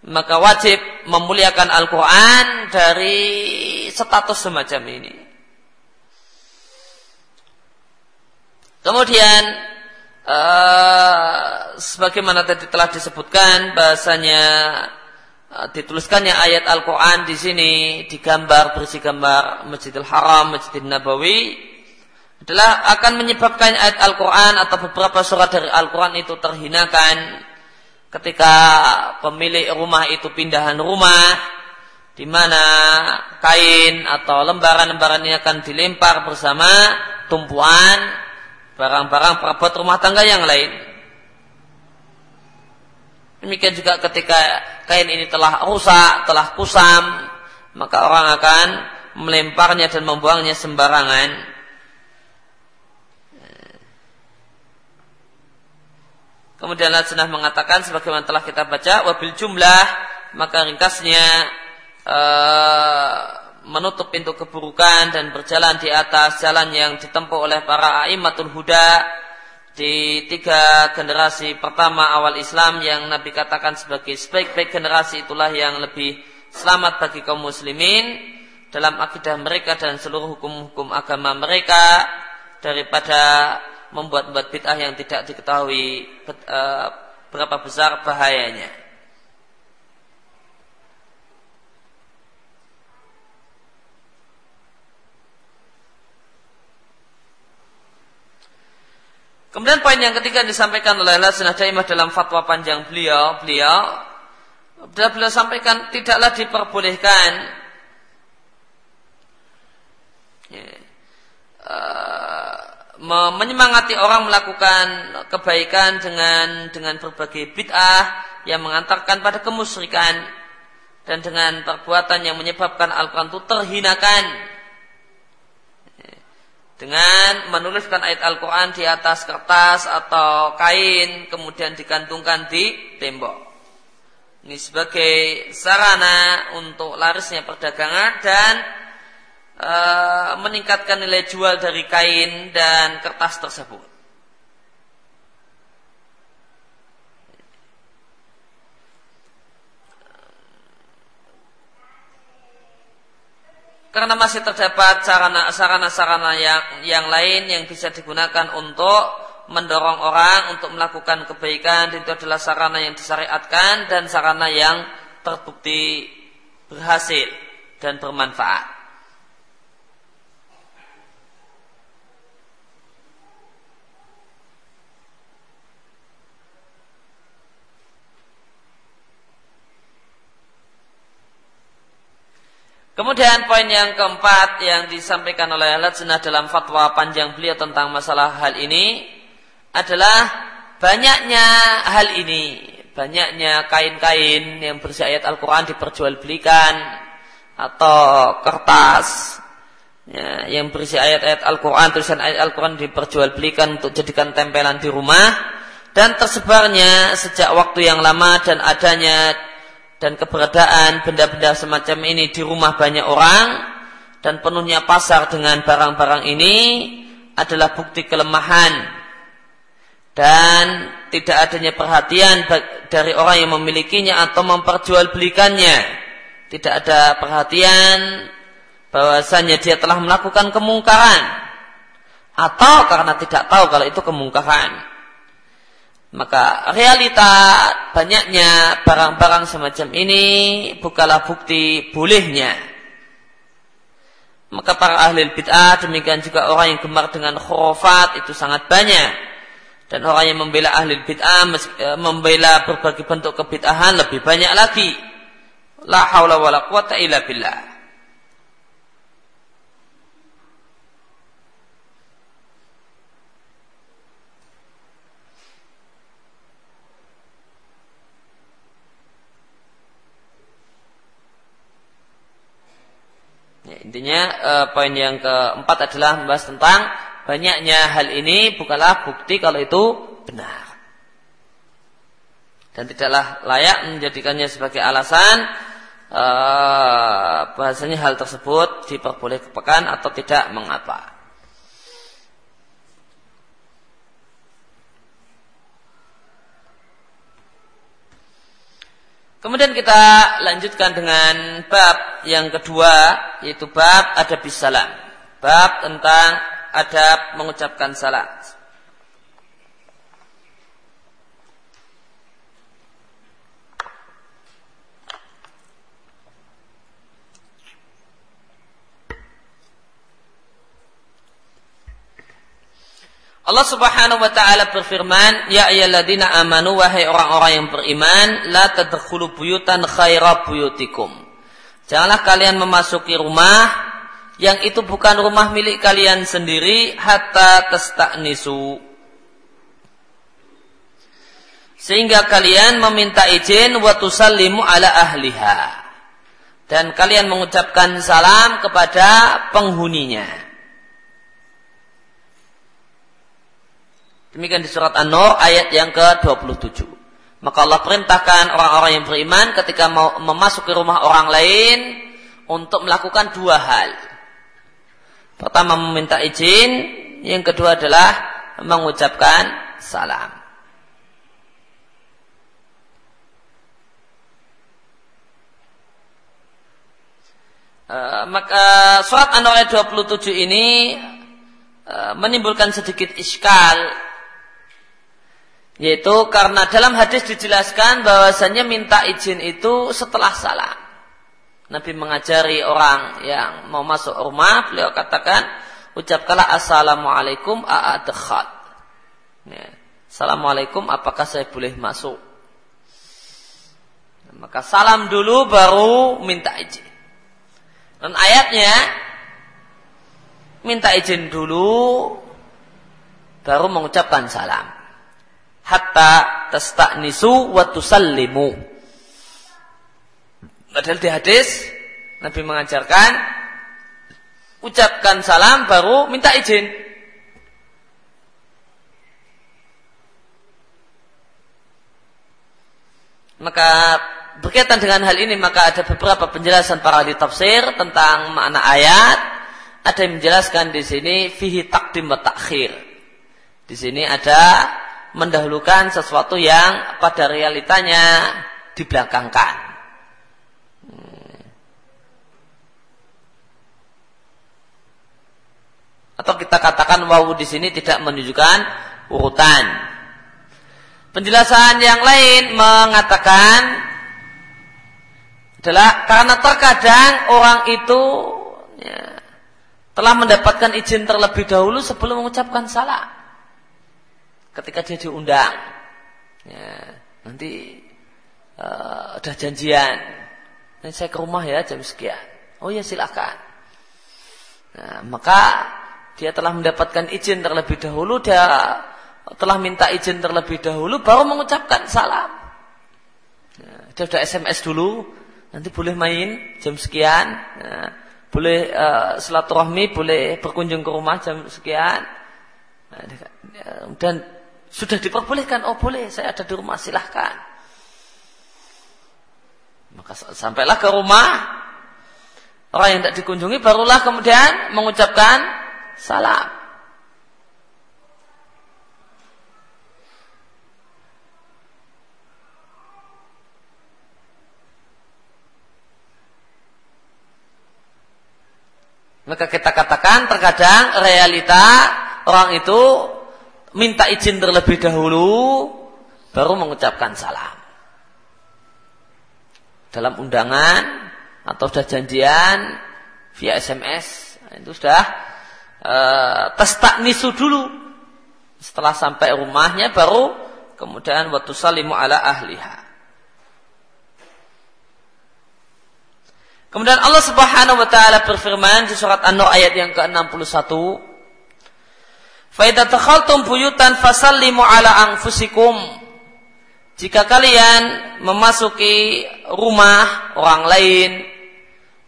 A: maka wajib memuliakan Al-Quran dari status semacam ini. Kemudian uh, sebagaimana tadi telah disebutkan bahasanya uh, dituliskannya ayat Al-Quran di sini digambar berisi gambar Masjidil Haram, Masjidil Nabawi adalah akan menyebabkan ayat Al-Quran atau beberapa surat dari Al-Quran itu terhinakan ketika pemilik rumah itu pindahan rumah di mana kain atau lembaran-lembaran ini akan dilempar bersama tumpuan barang-barang perabot rumah tangga yang lain. Demikian juga ketika kain ini telah rusak, telah kusam, maka orang akan melemparnya dan membuangnya sembarangan. Kemudian Lajnah mengatakan sebagaimana telah kita baca wabil jumlah maka ringkasnya e, menutup pintu keburukan dan berjalan di atas jalan yang ditempuh oleh para aimatul huda di tiga generasi pertama awal Islam yang Nabi katakan sebagai sebaik-baik generasi itulah yang lebih selamat bagi kaum muslimin dalam akidah mereka dan seluruh hukum-hukum agama mereka daripada membuat-buat bid'ah yang tidak diketahui uh, berapa besar bahayanya. Kemudian poin yang ketiga yang disampaikan oleh Lasinah Daimah dalam fatwa panjang beliau, beliau beliau sampaikan tidaklah diperbolehkan uh, menyemangati orang melakukan kebaikan dengan dengan berbagai bid'ah yang mengantarkan pada kemusyrikan dan dengan perbuatan yang menyebabkan Al-Quran itu terhinakan dengan menuliskan ayat Al-Quran di atas kertas atau kain kemudian digantungkan di tembok. Ini sebagai sarana untuk larisnya perdagangan dan Eh, meningkatkan nilai jual dari kain dan kertas tersebut. Karena masih terdapat sarana-sarana yang yang lain yang bisa digunakan untuk mendorong orang untuk melakukan kebaikan itu adalah sarana yang disyariatkan dan sarana yang terbukti berhasil dan bermanfaat. Kemudian poin yang keempat yang disampaikan oleh Lajnah dalam fatwa panjang beliau tentang masalah hal ini adalah banyaknya hal ini, banyaknya kain-kain yang berisi ayat Al-Quran diperjualbelikan atau kertas ya, yang berisi ayat-ayat Al-Quran, tulisan ayat Al-Quran diperjualbelikan untuk jadikan tempelan di rumah dan tersebarnya sejak waktu yang lama dan adanya dan keberadaan benda-benda semacam ini di rumah banyak orang dan penuhnya pasar dengan barang-barang ini adalah bukti kelemahan dan tidak adanya perhatian dari orang yang memilikinya atau memperjualbelikannya. Tidak ada perhatian bahwasanya dia telah melakukan kemungkaran atau karena tidak tahu kalau itu kemungkaran. Maka realita banyaknya barang-barang semacam ini bukanlah bukti bolehnya. Maka para ahli bid'ah demikian juga orang yang gemar dengan khurafat itu sangat banyak. Dan orang yang membela ahli bid'ah e, membela berbagai bentuk kebid'ahan lebih banyak lagi. La haula wala quwata illa billah. Ya, intinya eh, poin yang keempat adalah membahas tentang banyaknya hal ini bukanlah bukti kalau itu benar. Dan tidaklah layak menjadikannya sebagai alasan eh, bahasanya hal tersebut diperbolehkan atau tidak mengapa. Kemudian kita lanjutkan dengan bab yang kedua yaitu bab adab salam. Bab tentang adab mengucapkan salam. Allah Subhanahu wa taala berfirman, "Ya ayyuhalladzina amanu wahai orang-orang yang beriman, la tadkhulu buyutan khaira buyutikum." Janganlah kalian memasuki rumah yang itu bukan rumah milik kalian sendiri hatta tasta'nisu. Sehingga kalian meminta izin wa tusallimu ala ahliha. Dan kalian mengucapkan salam kepada penghuninya. Demikian di surat An-Nur ayat yang ke-27. Maka Allah perintahkan orang-orang yang beriman ketika mau memasuki rumah orang lain untuk melakukan dua hal. Pertama meminta izin, yang kedua adalah mengucapkan salam. Uh, maka surat An-Nur ayat 27 ini uh, menimbulkan sedikit iskal yaitu karena dalam hadis dijelaskan bahwasanya minta izin itu setelah salam. Nabi mengajari orang yang mau masuk rumah, beliau katakan, ucapkanlah assalamualaikum a'adkhat. Ya. Assalamualaikum, apakah saya boleh masuk? Maka salam dulu baru minta izin. Dan ayatnya minta izin dulu baru mengucapkan salam hatta tasta'nisu wa tusallimu. Padahal di hadis Nabi mengajarkan ucapkan salam baru minta izin. Maka berkaitan dengan hal ini maka ada beberapa penjelasan para ahli tafsir tentang makna ayat. Ada yang menjelaskan di sini fihi takdim wa takhir. Di sini ada mendahulukan sesuatu yang pada realitanya dibelakangkan. Atau kita katakan wawu di sini tidak menunjukkan urutan. Penjelasan yang lain mengatakan adalah karena terkadang orang itu ya, telah mendapatkan izin terlebih dahulu sebelum mengucapkan salam ketika dia diundang. Ya, nanti uh, udah janjian. Nanti saya ke rumah ya jam sekian. Oh ya silakan. Nah, maka dia telah mendapatkan izin terlebih dahulu. Dia telah minta izin terlebih dahulu baru mengucapkan salam. Nah, dia sudah SMS dulu. Nanti boleh main jam sekian. Nah, boleh uh, silaturahmi boleh berkunjung ke rumah jam sekian. Nah, dan sudah diperbolehkan, oh boleh, saya ada di rumah, silahkan. Maka sampailah ke rumah, orang yang tidak dikunjungi, barulah kemudian mengucapkan salam. Maka kita katakan terkadang realita orang itu minta izin terlebih dahulu baru mengucapkan salam. Dalam undangan atau sudah janjian via SMS itu sudah uh, tes taknisu dulu. Setelah sampai rumahnya baru kemudian waktu salimu ala ahliha. Kemudian Allah Subhanahu wa taala berfirman di surat An-Nur ayat yang ke-61 Fa idza takhaltum buyutan fasallimu ala anfusikum. Jika kalian memasuki rumah orang lain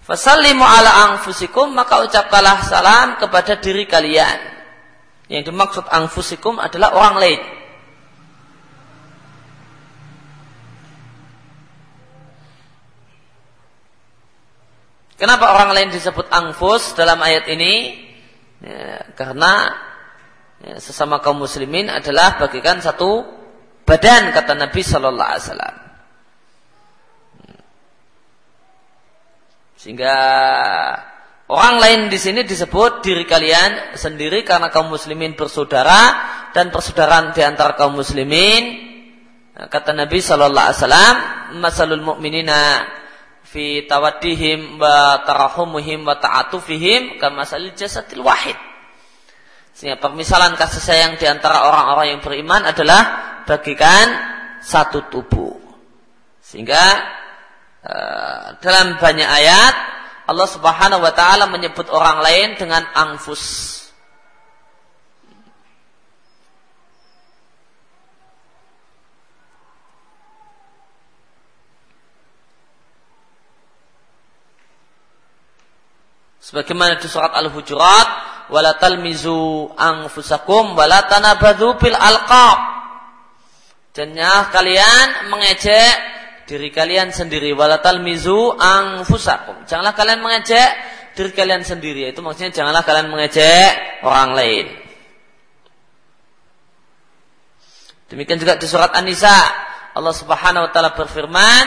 A: fasallimu ala anfusikum maka ucapkanlah salam kepada diri kalian. Yang dimaksud anfusikum adalah orang lain. Kenapa orang lain disebut angfus dalam ayat ini? Ya, karena ya, sesama kaum muslimin adalah bagikan satu badan kata Nabi Shallallahu Alaihi Wasallam. Sehingga orang lain di sini disebut diri kalian sendiri karena kaum muslimin bersaudara dan persaudaraan di antara kaum muslimin. Kata Nabi Shallallahu Alaihi Wasallam, "Masalul mu'minina fi tawaddihim wa tarahumuhim wa ta'atufihim kama jasadil wahid. Sehingga permisalan kasih sayang di antara orang-orang yang beriman adalah bagikan satu tubuh. Sehingga uh, dalam banyak ayat Allah Subhanahu wa taala menyebut orang lain dengan angfus. Sebagaimana di surat Al-Hujurat, wala talmizu anfusakum wala tanabadhu bil alqab. Dan ya kalian mengejek diri kalian sendiri wala talmizu anfusakum. Janganlah kalian mengejek diri kalian sendiri. Itu maksudnya janganlah kalian mengejek orang lain. Demikian juga di surat An-Nisa Allah Subhanahu wa taala berfirman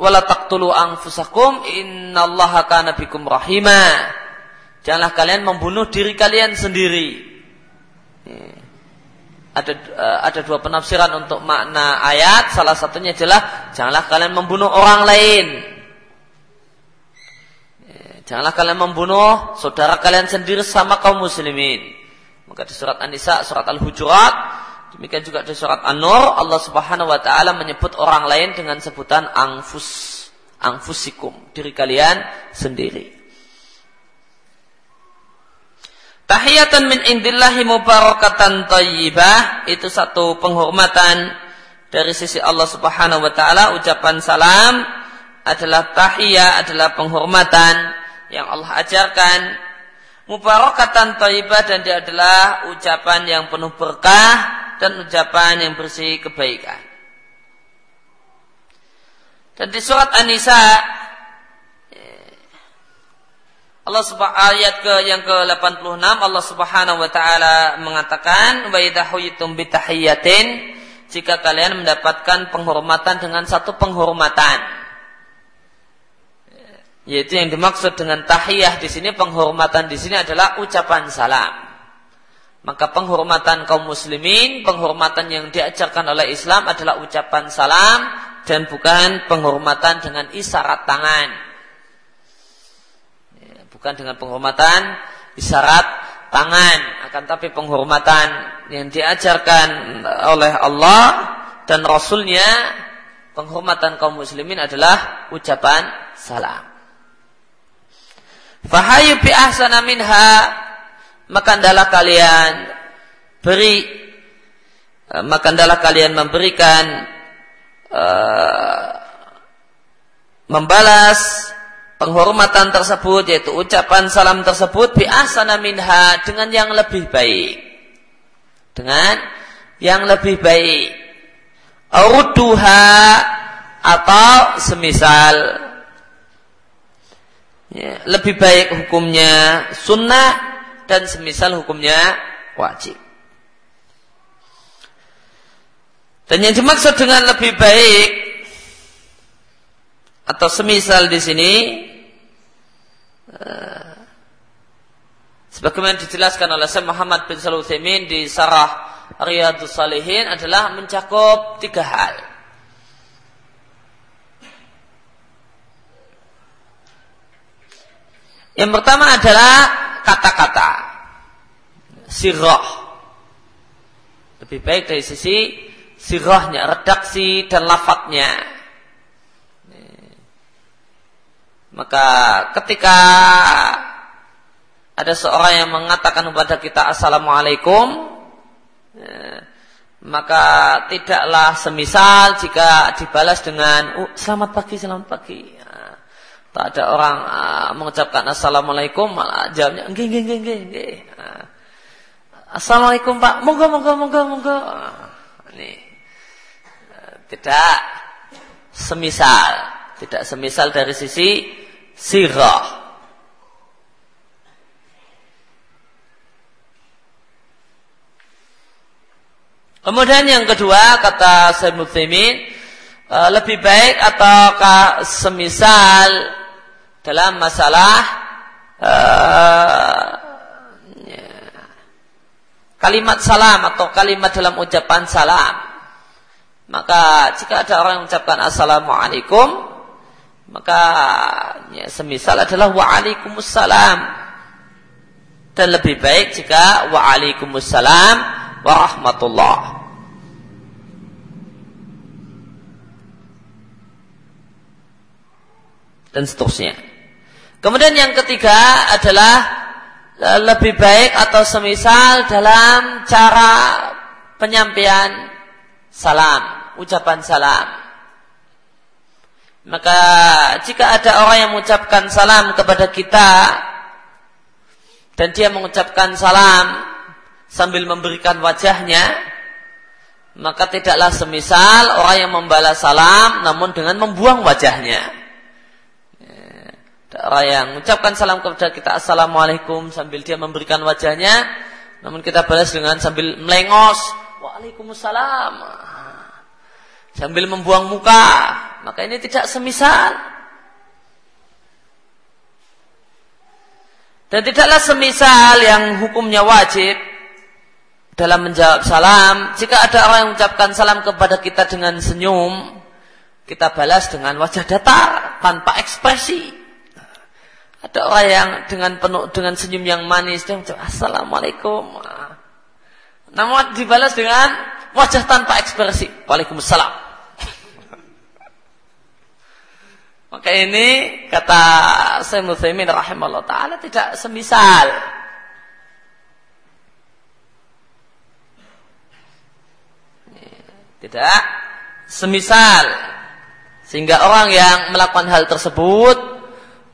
A: wala taqtulu anfusakum innallaha kana bikum rahima. Janganlah kalian membunuh diri kalian sendiri. Ada eh, ada dua penafsiran untuk makna ayat. Salah satunya adalah janganlah kalian membunuh orang lain. Janganlah kalian membunuh saudara kalian sendiri sama kaum muslimin. Maka di surat An-Nisa, surat Al-Hujurat, Demikian juga di surat An-Nur Allah Subhanahu wa taala menyebut orang lain dengan sebutan angfus, angfusikum, diri kalian sendiri. Tahiyatan min indillahi mubarakatan thayyibah itu satu penghormatan dari sisi Allah Subhanahu wa taala ucapan salam adalah tahiyah adalah penghormatan yang Allah ajarkan mubarakatan thayyibah dan dia adalah ucapan yang penuh berkah dan ucapan yang bersih kebaikan. Dan di surat An-Nisa Allah subhanahu ayat ke yang ke-86 Allah Subhanahu wa taala mengatakan wa idza bitahiyatin jika kalian mendapatkan penghormatan dengan satu penghormatan yaitu yang dimaksud dengan tahiyah di sini penghormatan di sini adalah ucapan salam maka penghormatan kaum muslimin, penghormatan yang diajarkan oleh Islam adalah ucapan salam dan bukan penghormatan dengan isyarat tangan. Ya, bukan dengan penghormatan isyarat tangan, akan tapi penghormatan yang diajarkan oleh Allah dan Rasulnya, penghormatan kaum muslimin adalah ucapan salam. Fahayu bi ahsana minha. Maka adalah kalian beri eh, maka adalah kalian memberikan uh, membalas penghormatan tersebut yaitu ucapan salam tersebut bi asana minha dengan yang lebih baik. Dengan yang lebih baik. Auduha atau semisal ya, lebih baik hukumnya sunnah dan semisal hukumnya wajib. Dan yang dimaksud dengan lebih baik atau semisal di sini uh, sebagaimana dijelaskan oleh Syekh Muhammad bin Shalih di Sarah Riyadus Salihin adalah mencakup tiga hal. Yang pertama adalah kata-kata sirah. Lebih baik dari sisi sirahnya, redaksi dan lafadznya. Maka ketika ada seorang yang mengatakan kepada kita Assalamualaikum maka tidaklah semisal jika dibalas dengan oh, selamat pagi, selamat pagi. Tak ada orang uh, mengucapkan assalamualaikum malah enggak. enggak. Uh, assalamualaikum pak, monggo. Uh, ini uh, tidak semisal, tidak semisal dari sisi sirah. Kemudian yang kedua kata Syekh Muthaimin e, lebih baik ataukah semisal dalam masalah uh, kalimat salam atau kalimat dalam ucapan salam. Maka jika ada orang yang mengucapkan assalamualaikum maka ya, semisal adalah waalaikumsalam dan lebih baik jika waalaikumsalam warahmatullah. Dan seterusnya. Kemudian yang ketiga adalah e, lebih baik atau semisal dalam cara penyampaian salam, ucapan salam. Maka jika ada orang yang mengucapkan salam kepada kita dan dia mengucapkan salam sambil memberikan wajahnya maka tidaklah semisal orang yang membalas salam namun dengan membuang wajahnya orang yang mengucapkan salam kepada kita assalamualaikum sambil dia memberikan wajahnya. Namun kita balas dengan sambil melengos waalaikumsalam. Sambil membuang muka. Maka ini tidak semisal. Dan tidaklah semisal yang hukumnya wajib dalam menjawab salam, jika ada orang yang mengucapkan salam kepada kita dengan senyum, kita balas dengan wajah datar tanpa ekspresi. Ada orang yang dengan penuh dengan senyum yang manis dia mengucap assalamualaikum. Namun dibalas dengan wajah tanpa ekspresi. Waalaikumsalam. Maka ini kata Syekh Muthaimin rahimahullah taala tidak semisal Tidak semisal sehingga orang yang melakukan hal tersebut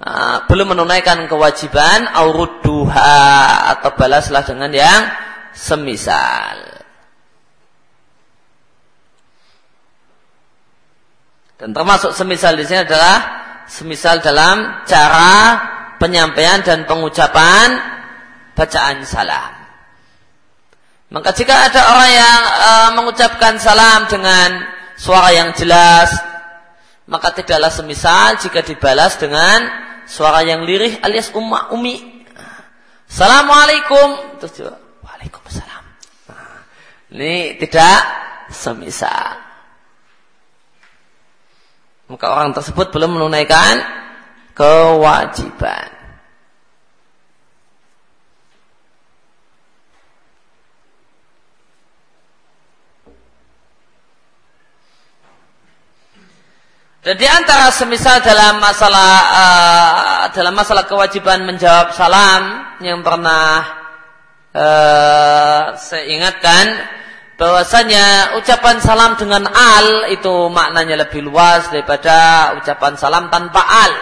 A: uh, belum menunaikan kewajiban auruduha atau balaslah dengan yang semisal. Dan termasuk semisal di sini adalah semisal dalam cara penyampaian dan pengucapan bacaan salam. Maka jika ada orang yang e, mengucapkan salam dengan suara yang jelas, maka tidaklah semisal jika dibalas dengan suara yang lirih alias umma umi. Assalamualaikum. Terus juga, Waalaikumsalam. Nah, ini tidak semisal. Maka orang tersebut belum menunaikan kewajiban. Dan di antara semisal dalam masalah uh, dalam masalah kewajiban menjawab salam yang pernah uh, saya ingatkan bahwasanya ucapan salam dengan al itu maknanya lebih luas daripada ucapan salam tanpa al.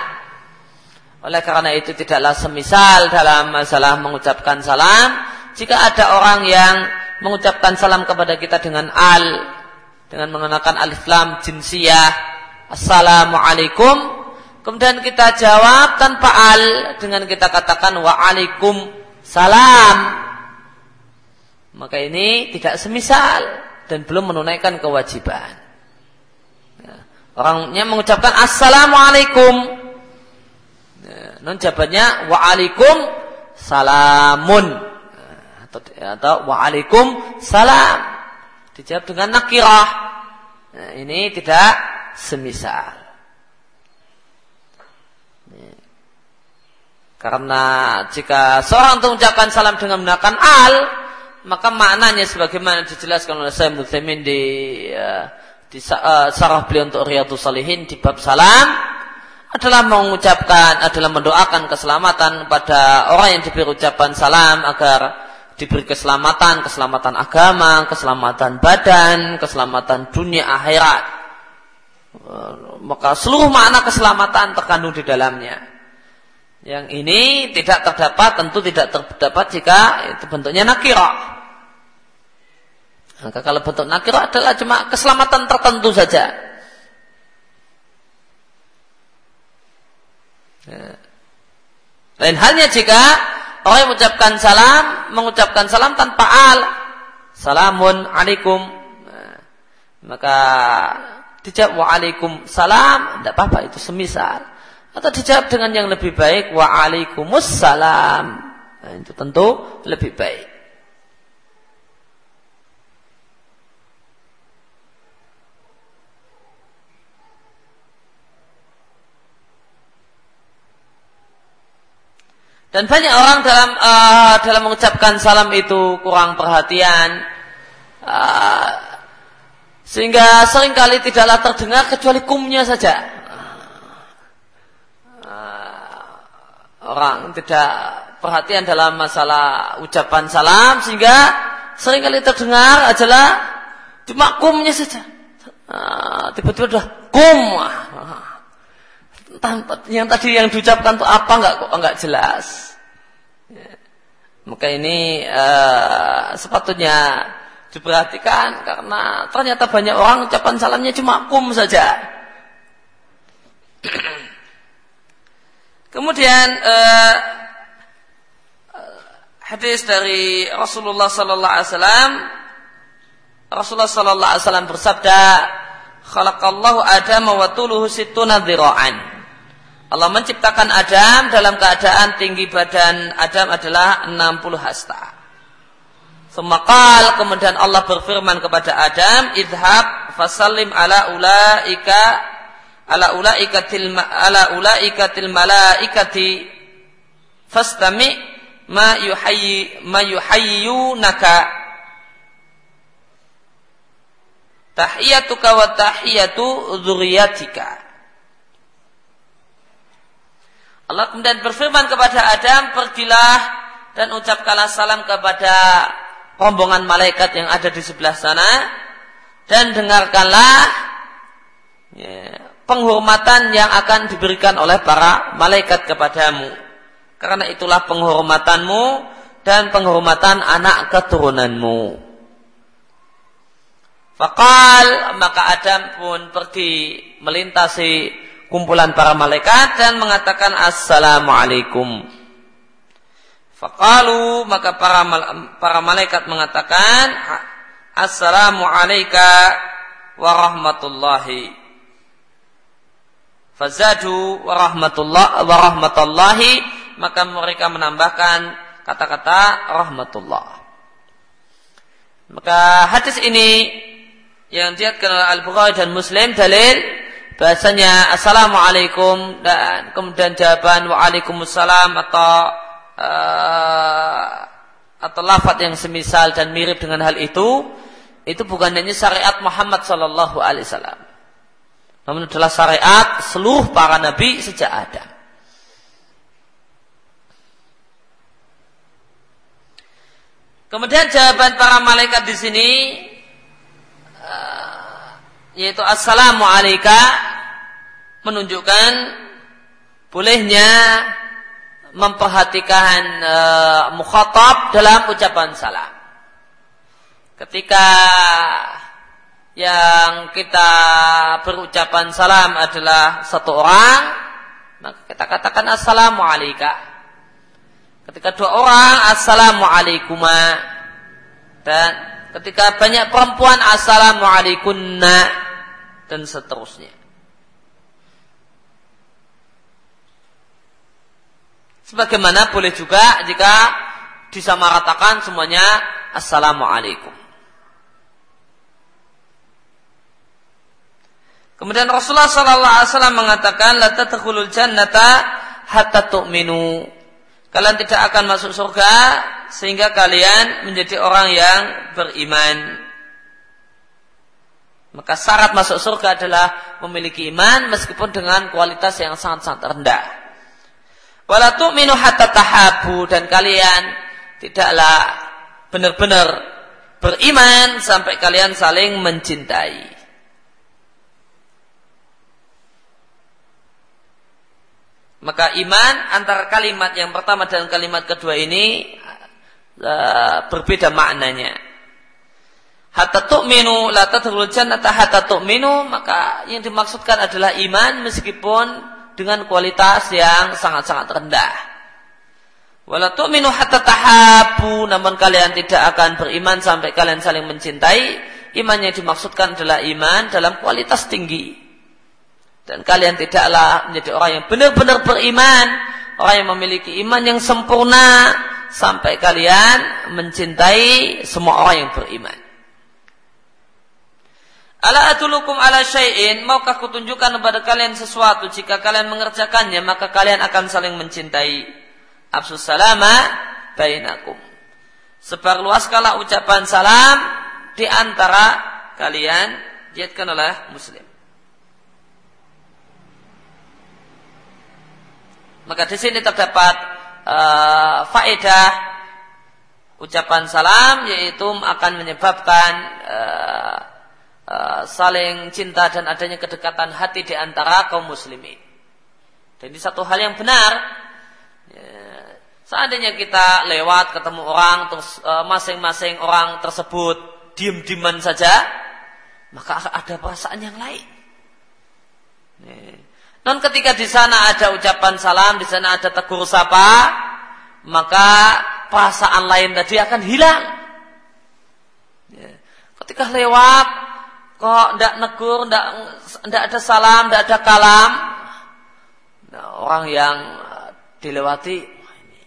A: Oleh karena itu tidaklah semisal dalam masalah mengucapkan salam jika ada orang yang mengucapkan salam kepada kita dengan al dengan menggunakan alif lam jinsiyah Assalamualaikum Kemudian kita jawab tanpa al Dengan kita katakan Waalaikum salam Maka ini tidak semisal Dan belum menunaikan kewajiban ya. Orangnya mengucapkan assalamualaikum. Ya, non jawabannya waalaikum salamun atau, atau waalaikum salam. Dijawab dengan nakirah. Nah, ini tidak semisal. Karena jika seorang itu mengucapkan salam dengan menggunakan al, maka maknanya sebagaimana dijelaskan oleh Syekh Mutsaimin di uh, di sarah beliau untuk Riyadhus Salihin di bab salam adalah mengucapkan adalah mendoakan keselamatan pada orang yang diberi ucapan salam agar diberi keselamatan, keselamatan agama, keselamatan badan, keselamatan dunia akhirat. Maka seluruh makna keselamatan terkandung di dalamnya. Yang ini tidak terdapat, tentu tidak terdapat jika itu bentuknya nakira. Maka kalau bentuk nakira adalah cuma keselamatan tertentu saja. Ya. Lain halnya jika orang yang mengucapkan salam, mengucapkan salam tanpa al. Salamun alaikum. Nah, maka dijawab wa alaikum salam, tidak apa-apa itu semisal. Atau dijawab dengan yang lebih baik waalaikumsalam. Nah, itu tentu lebih baik. Dan banyak orang dalam uh, dalam mengucapkan salam itu kurang perhatian, uh, sehingga sering kali tidaklah terdengar kecuali kumnya saja. orang tidak perhatian dalam masalah ucapan salam sehingga sering kali terdengar adalah cuma kumnya saja. Ah, tiba-tiba udah kum. Yang tadi yang diucapkan itu apa enggak kok enggak jelas. Ya. Maka ini uh, sepatutnya diperhatikan karena ternyata banyak orang ucapan salamnya cuma kum saja. Kemudian uh, hadis dari Rasulullah sallallahu alaihi wasallam Rasulullah sallallahu alaihi wasallam bersabda khalaqallahu Adam wa tuluhu sittuna dhira'an Allah menciptakan Adam dalam keadaan tinggi badan Adam adalah 60 hasta. Semakal kemudian Allah berfirman kepada Adam, idhab fasallim ala ulaika ala ulaikatil ala ulaikatil malaikati fastami ma yuhayyi ma yuhayyunaka. Tahiyatuka wa tahiyatu dzurriyyatika Allah kemudian berfirman kepada Adam pergilah dan ucapkanlah salam kepada rombongan malaikat yang ada di sebelah sana dan dengarkanlah ya, penghormatan yang akan diberikan oleh para malaikat kepadamu. Karena itulah penghormatanmu dan penghormatan anak keturunanmu. Fakal maka Adam pun pergi melintasi kumpulan para malaikat dan mengatakan assalamualaikum. Fakalu maka para para malaikat mengatakan assalamualaikum warahmatullahi Fazadu warahmatullah warahmatullahi maka mereka menambahkan kata-kata rahmatullah. Maka hadis ini yang diatkan oleh Al-Bukhari dan Muslim dalil bahasanya assalamualaikum dan kemudian jawaban waalaikumsalam atau uh, atau lafaz yang semisal dan mirip dengan hal itu itu bukan hanya syariat Muhammad sallallahu alaihi wasallam namun adalah syariat seluruh para nabi sejak ada. Kemudian jawaban para malaikat di sini uh, yaitu assalamu alayka menunjukkan bolehnya memperhatikan uh, mukhatab dalam ucapan salam. Ketika yang kita berucapan salam adalah satu orang, maka kita katakan assalamu alayka. Ketika dua orang, assalamu alaikuma. Dan ketika banyak perempuan, assalamu alaikunna. Dan seterusnya. Sebagaimana boleh juga jika disamaratakan semuanya Assalamualaikum. Kemudian Rasulullah Sallallahu Alaihi Wasallam mengatakan, "La tadkhulul jannata hatta tu'minu." Kalian tidak akan masuk surga sehingga kalian menjadi orang yang beriman. Maka syarat masuk surga adalah memiliki iman meskipun dengan kualitas yang sangat-sangat rendah. Wala tu'minu hatta tahabu dan kalian tidaklah benar-benar beriman sampai kalian saling mencintai. Maka iman antara kalimat yang pertama dan kalimat kedua ini uh, berbeda maknanya. Hatta tu'minu la tadkhulul jannata hatta tu'minu maka yang dimaksudkan adalah iman meskipun dengan kualitas yang sangat-sangat rendah. Wala tu'minu hatta tahabu namun kalian tidak akan beriman sampai kalian saling mencintai. Iman yang dimaksudkan adalah iman dalam kualitas tinggi. Dan kalian tidaklah menjadi orang yang benar-benar beriman, orang yang memiliki iman yang sempurna sampai kalian mencintai semua orang yang beriman. Ala atulukum ala syai'in, maukah kutunjukkan kepada kalian sesuatu jika kalian mengerjakannya maka kalian akan saling mencintai. Absus salama bainakum. Sebarluaskalah ucapan salam di antara kalian diatkan oleh muslim. Maka di sini terdapat uh, faedah ucapan salam yaitu akan menyebabkan uh, uh, saling cinta dan adanya kedekatan hati di antara kaum muslimin. Dan ini satu hal yang benar. Ya, seandainya kita lewat ketemu orang terus masing-masing uh, orang tersebut diem-dieman saja, maka ada perasaan yang lain. Ya. Dan ketika di sana ada ucapan salam, di sana ada tegur sapa, maka perasaan lain tadi akan hilang. Ya. Ketika lewat, kok tidak negur, tidak ada salam, tidak ada kalam, nah, orang yang dilewati, ini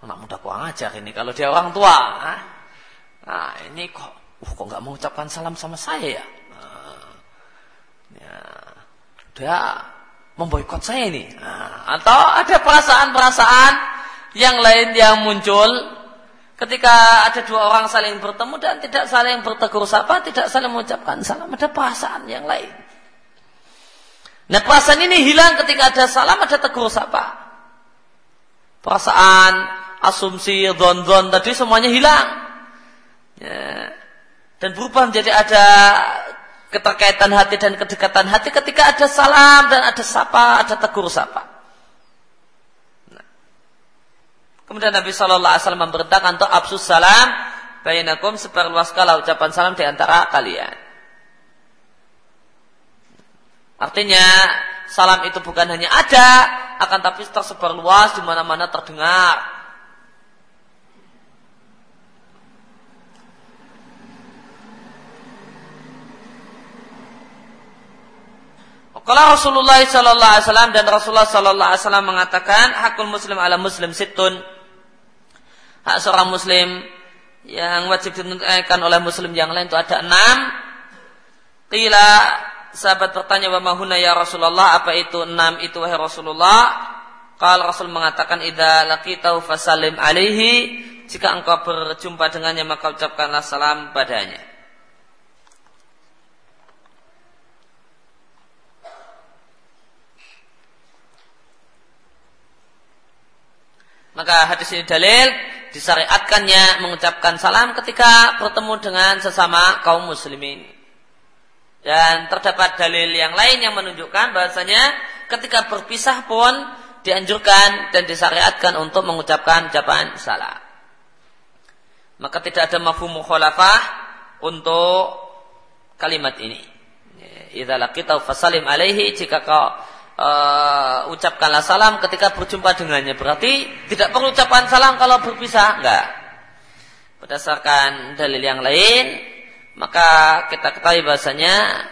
A: anak muda kurang ajar ini. Kalau dia orang tua, nah ini kok, uh, kok nggak mengucapkan salam sama saya ya? dia memboikot saya ini. Nah, atau ada perasaan-perasaan yang lain yang muncul ketika ada dua orang saling bertemu dan tidak saling bertegur sapa, tidak saling mengucapkan salam, ada perasaan yang lain. Nah perasaan ini hilang ketika ada salam, ada tegur sapa. Perasaan, asumsi, don-don tadi semuanya hilang. Ya. Dan berubah menjadi ada keterkaitan hati dan kedekatan hati ketika ada salam dan ada sapa, ada tegur sapa. Nah. Kemudian Nabi Shallallahu Alaihi Wasallam memerintahkan untuk absus salam, bayinakum seperluaskalah ucapan salam di antara kalian. Artinya salam itu bukan hanya ada, akan tapi tersebar luas di mana-mana terdengar. Kalau Rasulullah Sallallahu Alaihi Wasallam dan Rasulullah Sallallahu Alaihi Wasallam mengatakan hakul muslim ala muslim situn hak seorang muslim yang wajib ditunaikan oleh muslim yang lain itu ada enam. Tila sahabat bertanya wa mahuna ya Rasulullah apa itu enam itu wahai Rasulullah? Kalau Rasul mengatakan idza laqitahu fasalim alaihi jika engkau berjumpa dengannya maka ucapkanlah salam padanya. Maka hadis ini dalil disyariatkannya mengucapkan salam ketika bertemu dengan sesama kaum muslimin. Dan terdapat dalil yang lain yang menunjukkan bahasanya ketika berpisah pun dianjurkan dan disyariatkan untuk mengucapkan ucapan salam. Maka tidak ada mafhum mukhalafah untuk kalimat ini. Idza laqita fasalim alaihi jika kau uh, ucapkanlah salam ketika berjumpa dengannya. Berarti tidak perlu ucapan salam kalau berpisah, enggak. Berdasarkan dalil yang lain, maka kita ketahui bahasanya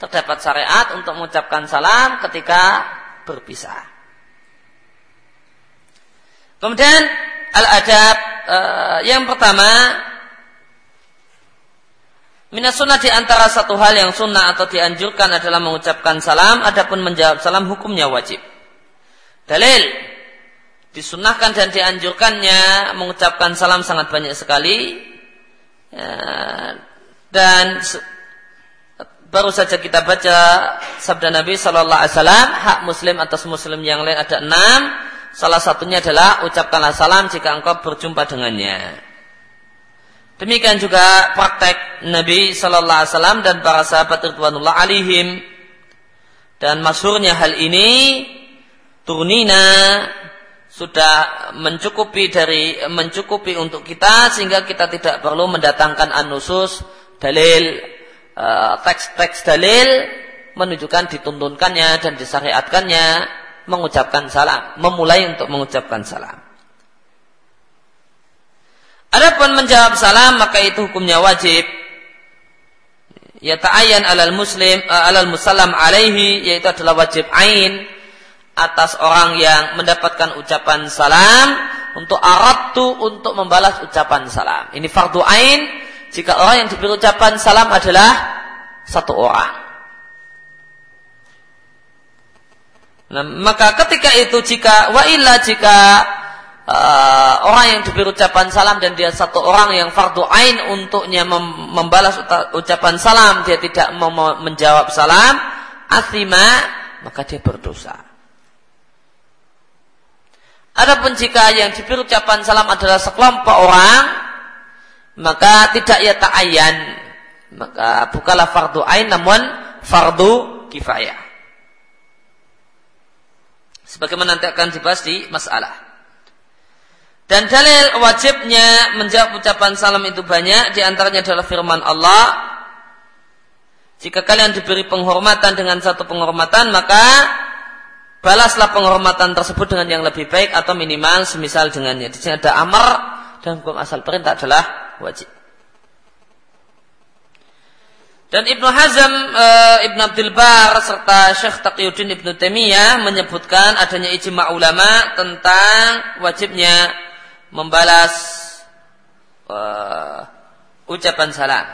A: terdapat syariat untuk mengucapkan salam ketika berpisah. Kemudian al-adab uh, yang pertama Minas sunnah di antara satu hal yang sunnah atau dianjurkan adalah mengucapkan salam, adapun menjawab salam hukumnya wajib. Dalil disunahkan dan dianjurkannya mengucapkan salam sangat banyak sekali ya, dan baru saja kita baca sabda Nabi Shallallahu Alaihi Wasallam hak Muslim atas Muslim yang lain ada enam salah satunya adalah ucapkanlah salam jika engkau berjumpa dengannya. Demikian juga praktek Nabi Sallallahu Alaihi Wasallam dan para sahabat Ridwanullah alaihim. Dan masyurnya hal ini turnina sudah mencukupi dari mencukupi untuk kita sehingga kita tidak perlu mendatangkan anusus dalil eh, teks-teks dalil menunjukkan dituntunkannya dan disyariatkannya mengucapkan salam, memulai untuk mengucapkan salam. Adapun menjawab salam maka itu hukumnya wajib. Ya ta'ayyan alal muslim uh, alal musallam alaihi yaitu adalah wajib ain atas orang yang mendapatkan ucapan salam untuk aratu untuk membalas ucapan salam. Ini fardu ain jika orang yang diberi ucapan salam adalah satu orang. Nah, maka ketika itu jika wa illa jika uh, orang yang diberi ucapan salam dan dia satu orang yang fardu ain untuknya mem membalas ucapan salam dia tidak menjawab salam asima maka dia berdosa. Adapun jika yang diberi ucapan salam adalah sekelompok orang maka tidak ya ta'ayyan maka bukanlah fardu ain namun fardu kifayah. Sebagaimana nanti akan dibahas di masalah. Dan dalil wajibnya menjawab ucapan salam itu banyak. Di antaranya adalah firman Allah. Jika kalian diberi penghormatan dengan satu penghormatan, maka balaslah penghormatan tersebut dengan yang lebih baik atau minimal semisal dengannya. Di sini ada amar dan hukum asal perintah adalah wajib. Dan Ibnu Hazm, e, Ibnu Abdul Bar serta Syekh Taqiyuddin Ibnu Taimiyah menyebutkan adanya ijma ulama tentang wajibnya membalas uh, ucapan salam.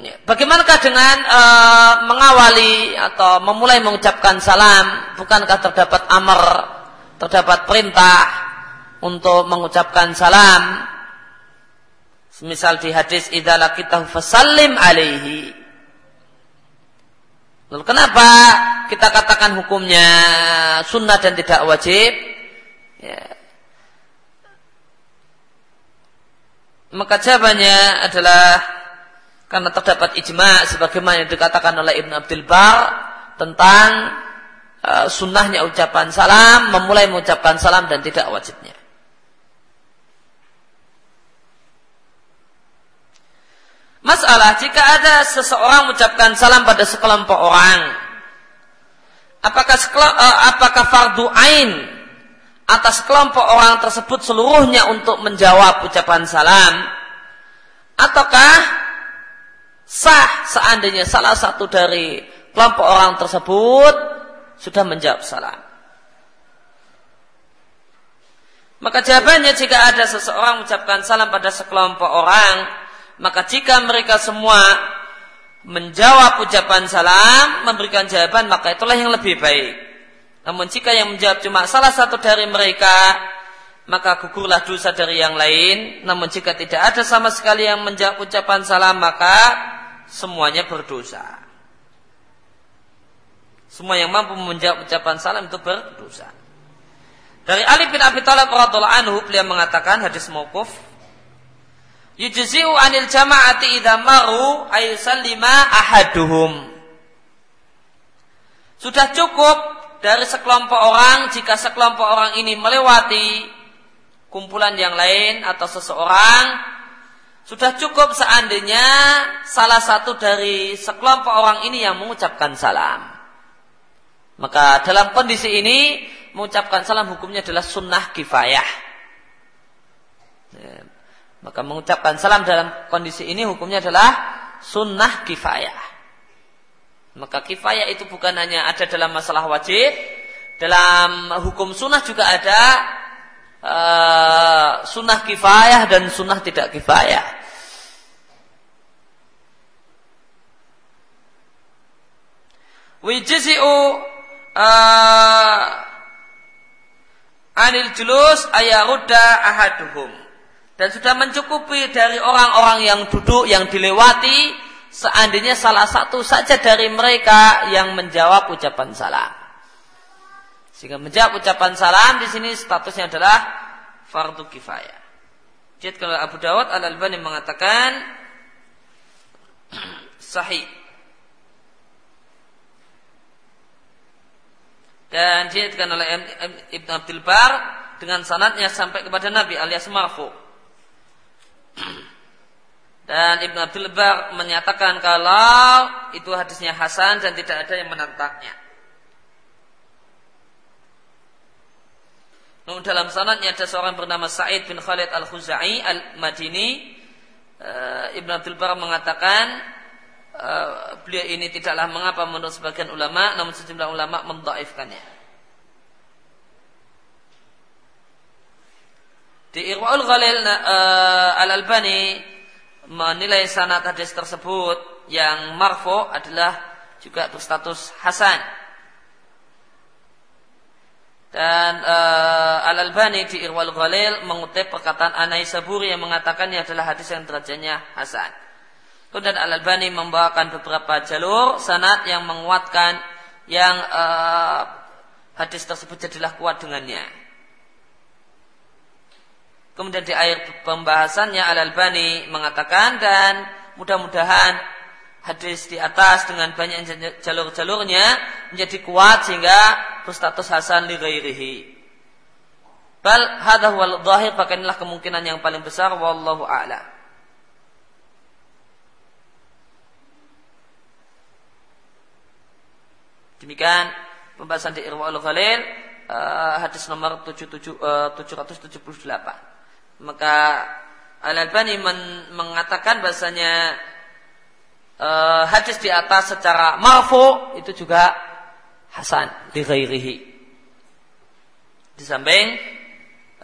A: Ya, bagaimanakah dengan uh, mengawali atau memulai mengucapkan salam? Bukankah terdapat amar, terdapat perintah untuk mengucapkan salam? Misal di hadis idza kita fasallim alaihi Lalu kenapa kita katakan hukumnya sunnah dan tidak wajib? Ya. Maka jawabannya adalah karena terdapat ijma sebagaimana yang dikatakan oleh Ibn Abdul Bar tentang uh, sunnahnya ucapan salam, memulai mengucapkan salam dan tidak wajibnya. Masalah jika ada seseorang mengucapkan salam pada sekelompok orang, apakah uh, apakah fardu ain atas kelompok orang tersebut seluruhnya untuk menjawab ucapan salam, ataukah sah seandainya salah satu dari kelompok orang tersebut sudah menjawab salam? Maka jawabannya jika ada seseorang mengucapkan salam pada sekelompok orang, maka jika mereka semua menjawab ucapan salam, memberikan jawaban, maka itulah yang lebih baik. Namun jika yang menjawab cuma salah satu dari mereka, maka gugurlah dosa dari yang lain. Namun jika tidak ada sama sekali yang menjawab ucapan salam, maka semuanya berdosa. Semua yang mampu menjawab ucapan salam itu berdosa. Dari Ali bin Abi Thalib radhiallahu anhu beliau mengatakan hadis mauquf yujzi'u anil jama'ati idza maru ayusallima ahaduhum. Sudah cukup dari sekelompok orang jika sekelompok orang ini melewati kumpulan yang lain atau seseorang sudah cukup seandainya salah satu dari sekelompok orang ini yang mengucapkan salam. Maka dalam kondisi ini mengucapkan salam hukumnya adalah sunnah kifayah. Ya, maka mengucapkan salam dalam kondisi ini hukumnya adalah sunnah kifayah. Maka kifayah itu bukan hanya ada dalam masalah wajib, dalam hukum sunnah juga ada uh, sunnah kifayah dan sunnah tidak kifayah. Wijizi'u uh, anil julus ayarudda ahaduhum. Dan sudah mencukupi dari orang-orang yang duduk, yang dilewati, seandainya salah satu saja dari mereka yang menjawab ucapan salam. Sehingga menjawab ucapan salam di sini statusnya adalah fardu kifayah. Jadi kalau Abu Dawud Al Albani mengatakan sahih. Dan diatkan oleh Ibn Abdul Bar dengan sanatnya sampai kepada Nabi alias marfu. Dan Ibn Abdul Bar menyatakan kalau itu hadisnya Hasan dan tidak ada yang menantangnya. Namun dalam sanadnya ada seorang bernama Sa'id bin Khalid Al-Khuzai Al-Madini. Uh, Ibn Abdul Bar mengatakan uh, beliau ini tidaklah mengapa menurut sebagian ulama, namun sejumlah ulama mendaifkannya. Di Irwaul Ghalil uh, Al-Albani menilai sanad hadis tersebut yang marfo adalah juga berstatus hasan. Dan uh, Al-Albani di Irwal Ghalil mengutip perkataan Anai Saburi yang mengatakannya adalah hadis yang derajatnya Hasan. Kemudian Al-Albani membawakan beberapa jalur sanat yang menguatkan yang uh, hadis tersebut jadilah kuat dengannya. Kemudian di akhir pembahasannya Al-Albani mengatakan dan mudah-mudahan hadis di atas dengan banyak jalur-jalurnya menjadi kuat sehingga berstatus hasan li ghairihi. Bal hadha wal zahir pakailah kemungkinan yang paling besar wallahu a'la. Demikian pembahasan di Irwaul Khalil uh, hadis nomor 77, uh, 778. Maka Al-Albani mengatakan bahasanya uh, hadis di atas secara marfu itu juga hasan di ghairihi. Di samping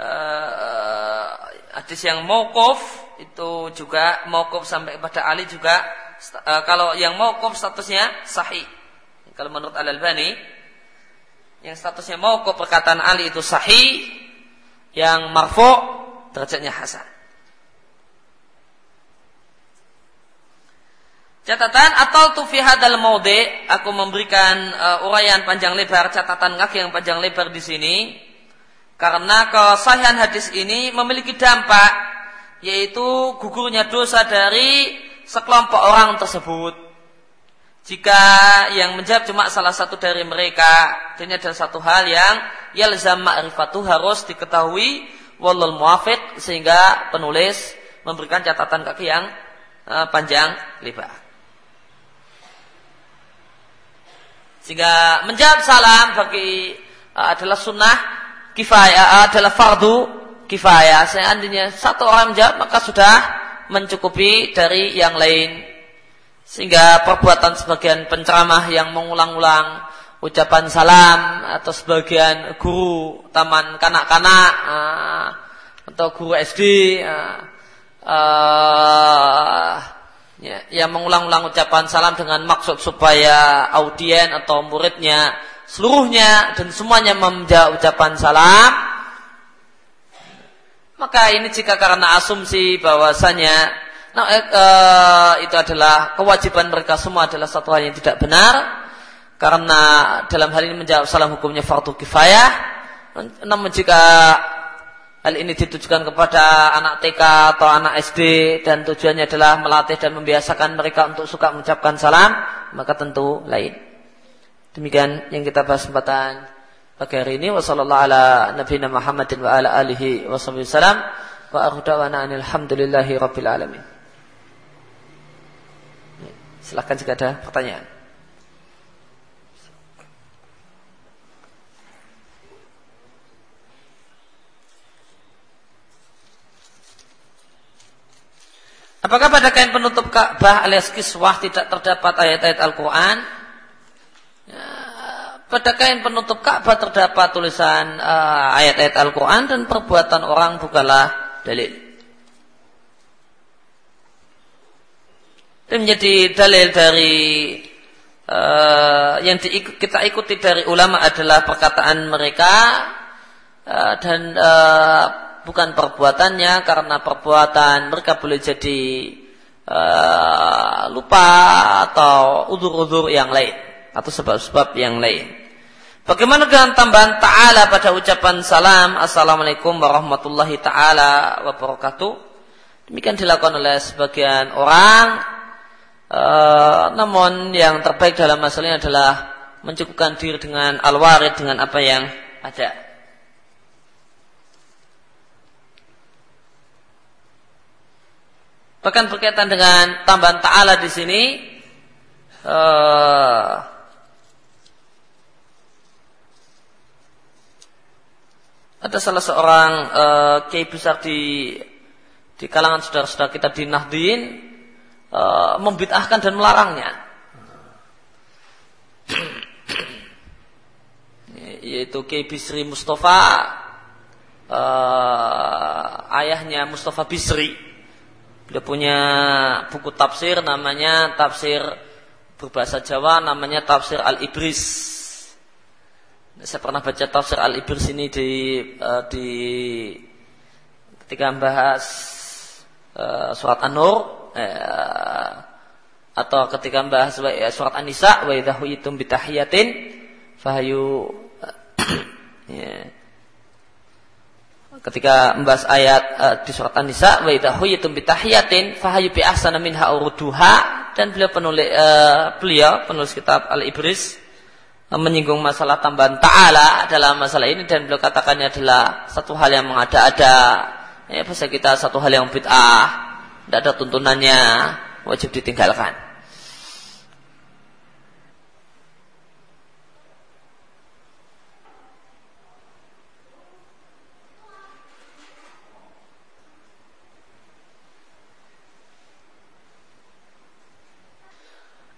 A: uh, hadis yang mauquf itu juga mauquf sampai kepada Ali juga uh, kalau yang mauquf statusnya sahih. Kalau menurut Al-Albani yang statusnya mauquf perkataan Ali itu sahih, yang marfu derajatnya hasan. Catatan atau tu fi hadal maude aku memberikan uh, uraian panjang lebar catatan kaki yang panjang lebar di sini karena kesahihan hadis ini memiliki dampak yaitu gugurnya dosa dari sekelompok orang tersebut. Jika yang menjawab cuma salah satu dari mereka, ini adalah satu hal yang yalzam ma'rifatu harus diketahui wallal muafiq sehingga penulis memberikan catatan kaki yang uh, panjang lebar. Sehingga menjawab salam bagi uh, adalah sunnah kifayah uh, adalah fardu kifayah. Seandainya satu orang menjawab maka sudah mencukupi dari yang lain. Sehingga perbuatan sebagian penceramah yang mengulang-ulang ucapan salam atau sebagian guru taman kanak-kanak uh, atau guru SD uh, uh, ya, yang mengulang-ulang ucapan salam dengan maksud supaya audien atau muridnya seluruhnya dan semuanya menjawab ucapan salam. Maka ini jika karena asumsi bahwasanya nah, eh, eh, itu adalah kewajiban mereka semua adalah satu hal yang tidak benar karena dalam hal ini menjawab salam hukumnya fardu kifayah namun jika hal ini ditujukan kepada anak TK atau anak SD dan tujuannya adalah melatih dan membiasakan mereka untuk suka mengucapkan salam, maka tentu lain. Demikian yang kita bahas kesempatan pagi hari ini. Wassalamualaikum ala nabiyina Muhammadin wa ala alihi rabbil alamin. Silahkan jika ada pertanyaan. Apakah pada kain penutup Ka'bah alias kiswah tidak terdapat ayat-ayat Al-Quran? pada kain penutup Ka'bah terdapat tulisan uh, ayat-ayat Al-Quran dan perbuatan orang bukanlah dalil. Ini menjadi dalil dari uh, yang diikut, kita ikuti dari ulama adalah perkataan mereka uh, dan uh, bukan perbuatannya karena perbuatan mereka boleh jadi uh, lupa atau udur-udur yang lain atau sebab-sebab yang lain. Bagaimana dengan tambahan ta'ala pada ucapan salam? Assalamualaikum warahmatullahi ta'ala wabarakatuh. Demikian dilakukan oleh sebagian orang. E, Namun yang terbaik dalam masalah ini adalah Mencukupkan diri dengan al-warid dengan apa yang ada Bahkan berkaitan dengan tambahan ta'ala di sini uh, ada salah seorang uh, kiai besar di di kalangan saudara-saudara kita di Nahdien uh, membid'ahkan dan melarangnya. yaitu Kiai Bisri Mustafa uh, ayahnya Mustafa Bisri Beliau punya buku tafsir namanya tafsir berbahasa Jawa namanya tafsir Al-Ibris. Saya pernah baca tafsir Al-Ibris ini di uh, di ketika membahas uh, surat An-Nur uh, atau ketika membahas surat An-Nisa wa idza huyitum bitahiyatin fahayu yeah ketika membahas ayat uh, di surat An-Nisa wa idza huyitum bitahiyatin fahayu bi ahsana minha urduha dan beliau penulis uh, beliau penulis kitab Al-Ibris uh, menyinggung masalah tambahan ta'ala dalam masalah ini dan beliau katakannya adalah satu hal yang mengada-ada. Ya bahasa kita satu hal yang bid'ah tidak ada tuntunannya wajib ditinggalkan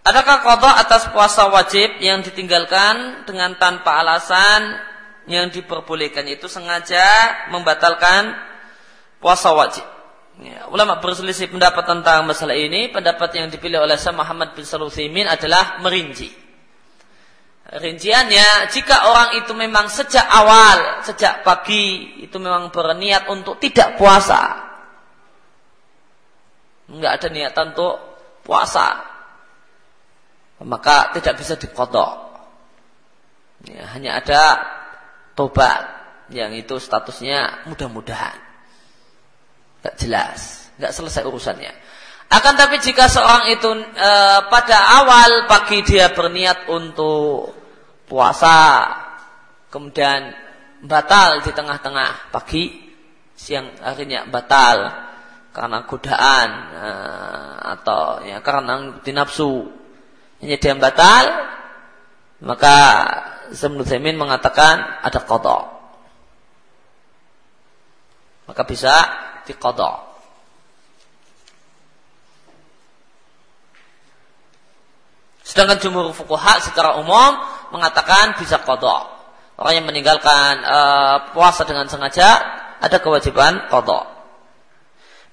A: Adakah kodok atas puasa wajib yang ditinggalkan dengan tanpa alasan yang diperbolehkan itu sengaja membatalkan puasa wajib? Ya, ulama berselisih pendapat tentang masalah ini. Pendapat yang dipilih oleh Syekh Muhammad bin Salusimin adalah merinci. Rinciannya, jika orang itu memang sejak awal, sejak pagi, itu memang berniat untuk tidak puasa. Enggak ada niatan untuk puasa maka tidak bisa dikodok. Ya, hanya ada tobat yang itu statusnya mudah-mudahan. Tidak jelas, tidak selesai urusannya. Akan tapi jika seorang itu e, pada awal pagi dia berniat untuk puasa, kemudian batal di tengah-tengah pagi, siang harinya batal karena godaan e, atau ya karena dinafsu hanya dia batal, maka Ibnu Taimin mengatakan ada kodok. Maka bisa dikodok. Sedangkan jumhur fukuha secara umum mengatakan bisa kodok. Orang yang meninggalkan uh, puasa dengan sengaja ada kewajiban kodok.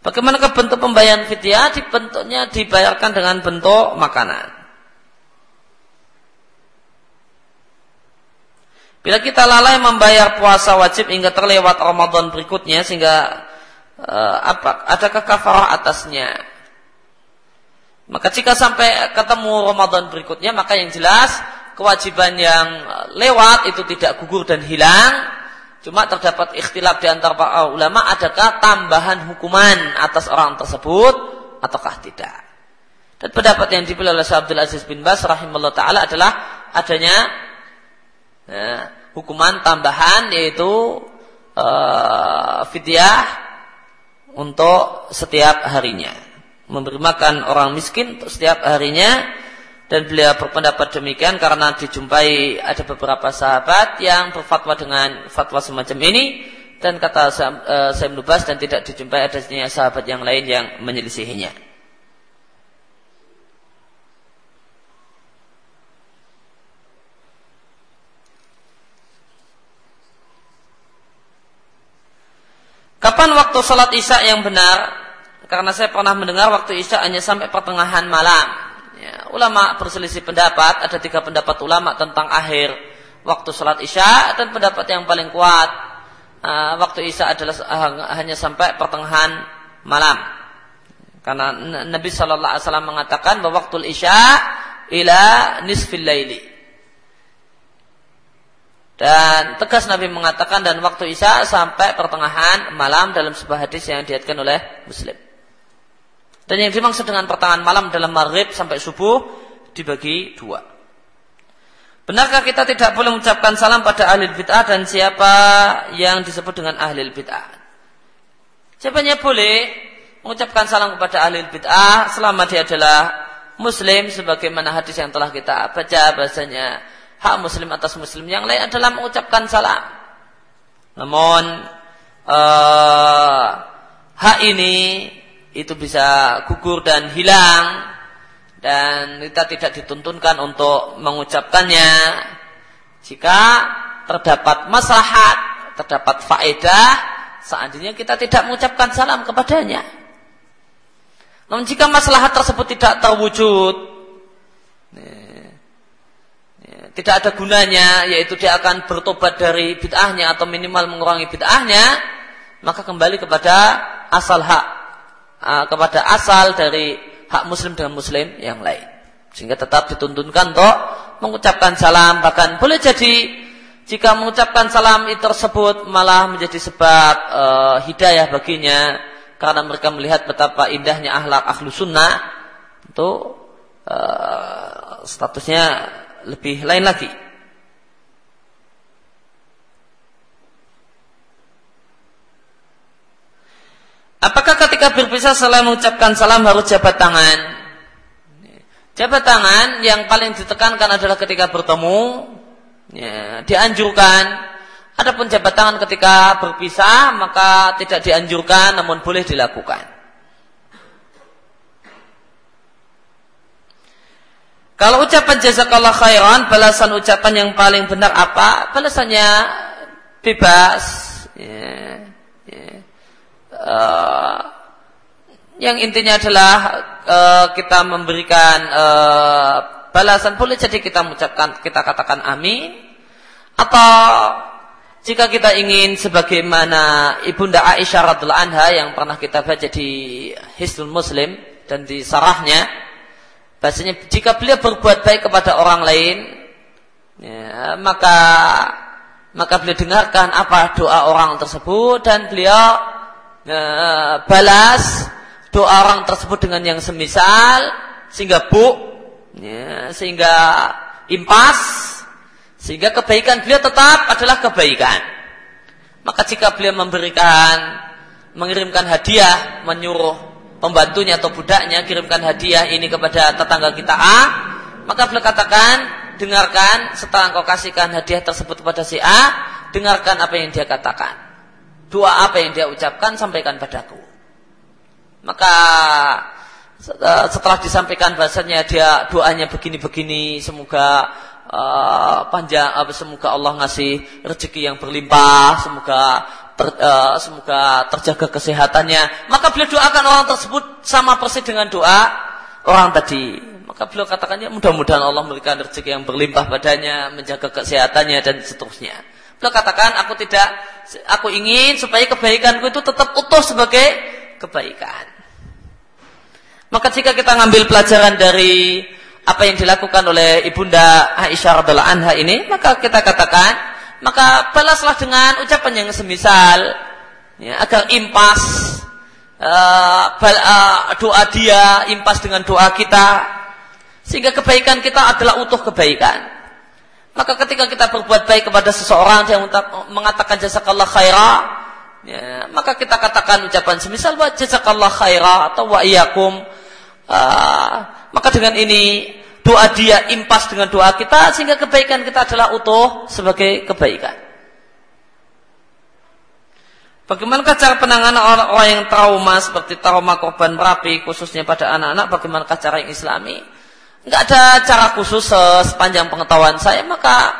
A: Bagaimana bentuk pembayaran fidyah? Dibentuknya dibayarkan dengan bentuk makanan. Bila kita lalai membayar puasa wajib hingga terlewat Ramadan berikutnya sehingga uh, apa adakah kafarah atasnya? Maka jika sampai ketemu Ramadan berikutnya maka yang jelas kewajiban yang lewat itu tidak gugur dan hilang. Cuma terdapat ikhtilaf di antara para ulama adakah tambahan hukuman atas orang tersebut ataukah tidak. Dan pendapat yang dipilih oleh Abdul Aziz bin Bas rahimahullah taala adalah adanya ya, hukuman tambahan yaitu uh, fidyah untuk setiap harinya. Memberi makan orang miskin untuk setiap harinya. Dan beliau berpendapat demikian karena dijumpai ada beberapa sahabat yang berfatwa dengan fatwa semacam ini. Dan kata saya Nubas dan tidak dijumpai adanya sahabat yang lain yang menyelisihinya. Kapan waktu sholat isya yang benar? Karena saya pernah mendengar waktu isya hanya sampai pertengahan malam. Ya, ulama berselisih pendapat, ada tiga pendapat ulama tentang akhir waktu sholat isya dan pendapat yang paling kuat uh, waktu isya adalah uh, hanya sampai pertengahan malam. Karena Nabi Shallallahu Alaihi Wasallam mengatakan bahwa waktu isya ila nisfil laili. Dan tegas Nabi mengatakan dan waktu isya sampai pertengahan malam dalam sebuah hadis yang diatkan oleh Muslim. Dan yang dimaksud dengan pertengahan malam dalam maghrib sampai subuh dibagi dua. Benarkah kita tidak boleh mengucapkan salam pada ahli bid'ah dan siapa yang disebut dengan ahli bid'ah? Siapanya boleh mengucapkan salam kepada ahli bid'ah selama dia adalah muslim sebagaimana hadis yang telah kita baca bahasanya hak muslim atas muslim yang lain adalah mengucapkan salam. Namun uh, hak ini itu bisa gugur dan hilang dan kita tidak dituntunkan untuk mengucapkannya jika terdapat maslahat, terdapat faedah seandainya kita tidak mengucapkan salam kepadanya. Namun jika maslahat tersebut tidak terwujud, tidak ada gunanya, yaitu dia akan bertobat dari bid'ahnya atau minimal mengurangi bid'ahnya, maka kembali kepada asal hak kepada asal dari hak muslim dengan muslim yang lain. Sehingga tetap dituntunkan untuk mengucapkan salam. Bahkan boleh jadi jika mengucapkan salam itu tersebut malah menjadi sebab uh, hidayah baginya. Karena mereka melihat betapa indahnya ahlak ahlu sunnah. Itu uh, statusnya lebih lain lagi. Apakah ketika berpisah selain mengucapkan salam harus jabat tangan? Jabat tangan yang paling ditekankan adalah ketika bertemu, ya, dianjurkan. Adapun jabat tangan ketika berpisah maka tidak dianjurkan, namun boleh dilakukan. Kalau ucapan jazakallah khairan, balasan ucapan yang paling benar apa? Balasannya bebas. Ya uh, yang intinya adalah uh, kita memberikan uh, balasan boleh jadi kita mengucapkan kita katakan amin atau jika kita ingin sebagaimana ibunda Aisyah radhiallahu anha yang pernah kita baca di Hisnul Muslim dan di sarahnya bahasanya jika beliau berbuat baik kepada orang lain ya, maka maka beliau dengarkan apa doa orang tersebut dan beliau uh, balas doa orang tersebut dengan yang semisal sehingga bu ya, sehingga impas sehingga kebaikan beliau tetap adalah kebaikan. Maka jika beliau memberikan mengirimkan hadiah menyuruh pembantunya atau budaknya kirimkan hadiah ini kepada tetangga kita A maka beliau katakan dengarkan setelah engkau kasihkan hadiah tersebut kepada si A dengarkan apa yang dia katakan doa apa yang dia ucapkan sampaikan padaku. Maka setelah disampaikan bahasanya dia doanya begini-begini semoga uh, panjang uh, semoga Allah ngasih rezeki yang berlimpah semoga ter, uh, semoga terjaga kesehatannya. Maka beliau doakan orang tersebut sama persis dengan doa orang tadi. Maka beliau katakannya mudah-mudahan Allah memberikan rezeki yang berlimpah padanya menjaga kesehatannya dan seterusnya. Beliau katakan, aku tidak, aku ingin supaya kebaikanku itu tetap utuh sebagai kebaikan. Maka jika kita ngambil pelajaran dari apa yang dilakukan oleh ibunda Aisyah radhiallahu anha ini, maka kita katakan, maka balaslah dengan ucapan yang semisal, ya, agar impas uh, bal, uh, doa dia impas dengan doa kita, sehingga kebaikan kita adalah utuh kebaikan. Maka ketika kita berbuat baik kepada seseorang yang mengatakan jazakallah khaira, ya, maka kita katakan ucapan semisal wa jazakallah khaira atau wa iyakum. Uh, maka dengan ini doa dia impas dengan doa kita sehingga kebaikan kita adalah utuh sebagai kebaikan. Bagaimana cara penanganan orang-orang yang trauma seperti trauma korban merapi khususnya pada anak-anak? Bagaimana cara yang islami? nggak ada cara khusus sepanjang pengetahuan saya maka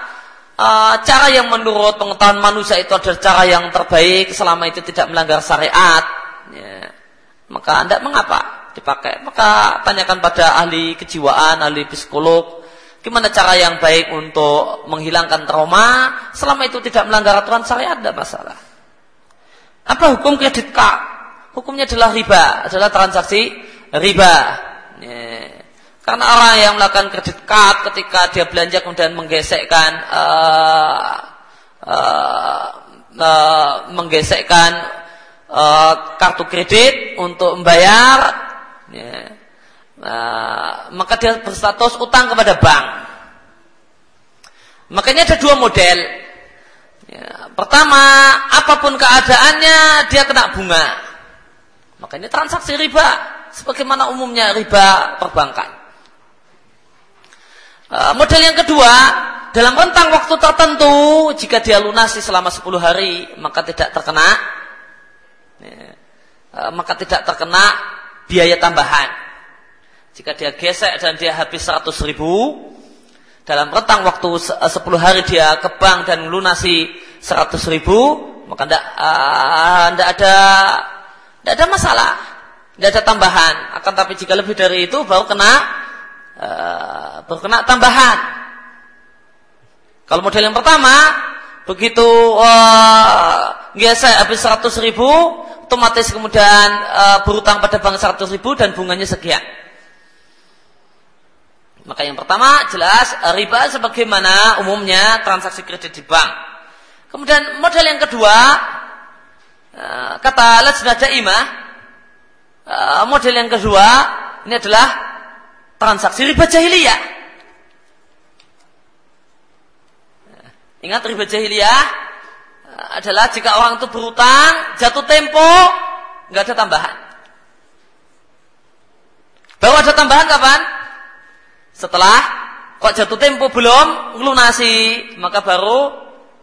A: uh, cara yang menurut pengetahuan manusia itu adalah cara yang terbaik selama itu tidak melanggar syariat, ya, maka anda mengapa dipakai? Maka tanyakan pada ahli kejiwaan, ahli psikolog, gimana cara yang baik untuk menghilangkan trauma selama itu tidak melanggar aturan syariat, tidak masalah. Apa hukum kredit card? Hukumnya adalah riba, adalah transaksi riba. Karena orang yang melakukan kredit card ketika dia belanja kemudian menggesekkan uh, uh, uh, menggesekkan uh, kartu kredit untuk membayar, ya, uh, maka dia berstatus utang kepada bank. Makanya ada dua model. Ya, pertama, apa pun keadaannya dia kena bunga. Makanya transaksi riba, sebagaimana umumnya riba perbankan. Eh, model yang kedua, dalam rentang waktu tertentu, jika dia lunasi selama 10 hari, maka tidak terkena, ya, eh, maka tidak terkena biaya tambahan. Jika dia gesek dan dia habis 100 ribu, dalam rentang waktu 10 hari dia ke bank dan lunasi 100 ribu, maka tidak uh, ada tidak ada masalah, tidak ada tambahan. Akan tapi jika lebih dari itu baru kena uh, berkena tambahan. Kalau model yang pertama, begitu uh, gesek habis 100 ribu, otomatis kemudian uh, berutang pada bank 100 ribu dan bunganya sekian. Maka yang pertama jelas riba sebagaimana umumnya transaksi kredit di bank. Kemudian model yang kedua kata lajnah daimah model yang kedua ini adalah transaksi riba jahiliyah. Ingat riba jahiliyah eh, adalah jika orang itu berutang, jatuh tempo, nggak ada tambahan. Baru ada tambahan kapan? Setelah kok jatuh tempo belum lunasi, maka baru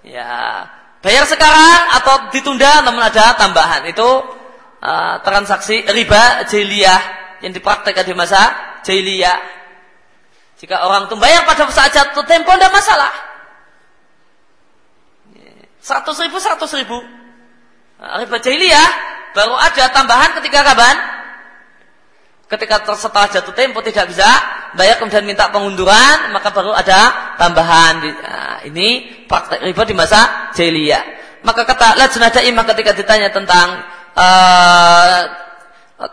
A: ya bayar sekarang atau ditunda namun ada tambahan. Itu uh, transaksi riba jahiliyah yang dipraktekkan di masa jahiliyah. Jika orang itu bayar pada saat jatuh tempo tidak masalah. Seratus ribu, seratus ribu. Riba jahiliyah baru ada tambahan ketika kapan? Ketika setelah jatuh tempo tidak bisa bayar kemudian minta pengunduran maka baru ada tambahan. Nah, ini praktek riba di masa jahiliyah. Maka kata lajnah daimah ketika ditanya tentang uh,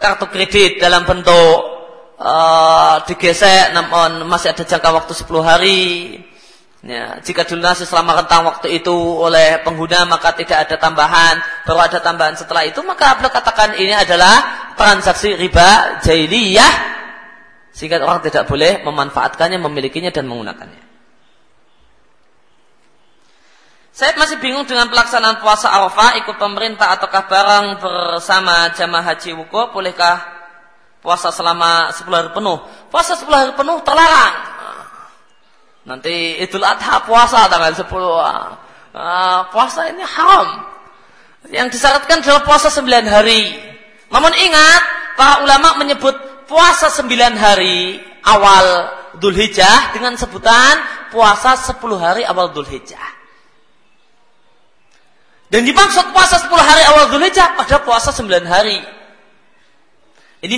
A: kartu kredit dalam bentuk uh, digesek namun masih ada jangka waktu 10 hari. Ya, jika dilunasi selama rentang waktu itu oleh pengguna maka tidak ada tambahan, baru ada tambahan setelah itu maka beliau katakan ini adalah transaksi riba jahiliyah sehingga orang tidak boleh memanfaatkannya, memilikinya dan menggunakannya. Saya masih bingung dengan pelaksanaan puasa Arafah ikut pemerintah ataukah barang bersama jamaah haji wukuf bolehkah puasa selama 10 hari penuh. Puasa 10 hari penuh terlarang. Nanti Idul Adha puasa tanggal 10. Uh, ah, puasa ini haram. Yang disyaratkan adalah puasa 9 hari. Namun ingat, para ulama menyebut puasa 9 hari awal Dhul Hijjah dengan sebutan puasa 10 hari awal Dhul Hijjah. Dan dimaksud puasa 10 hari awal Dhul Hijjah pada puasa 9 hari. Ini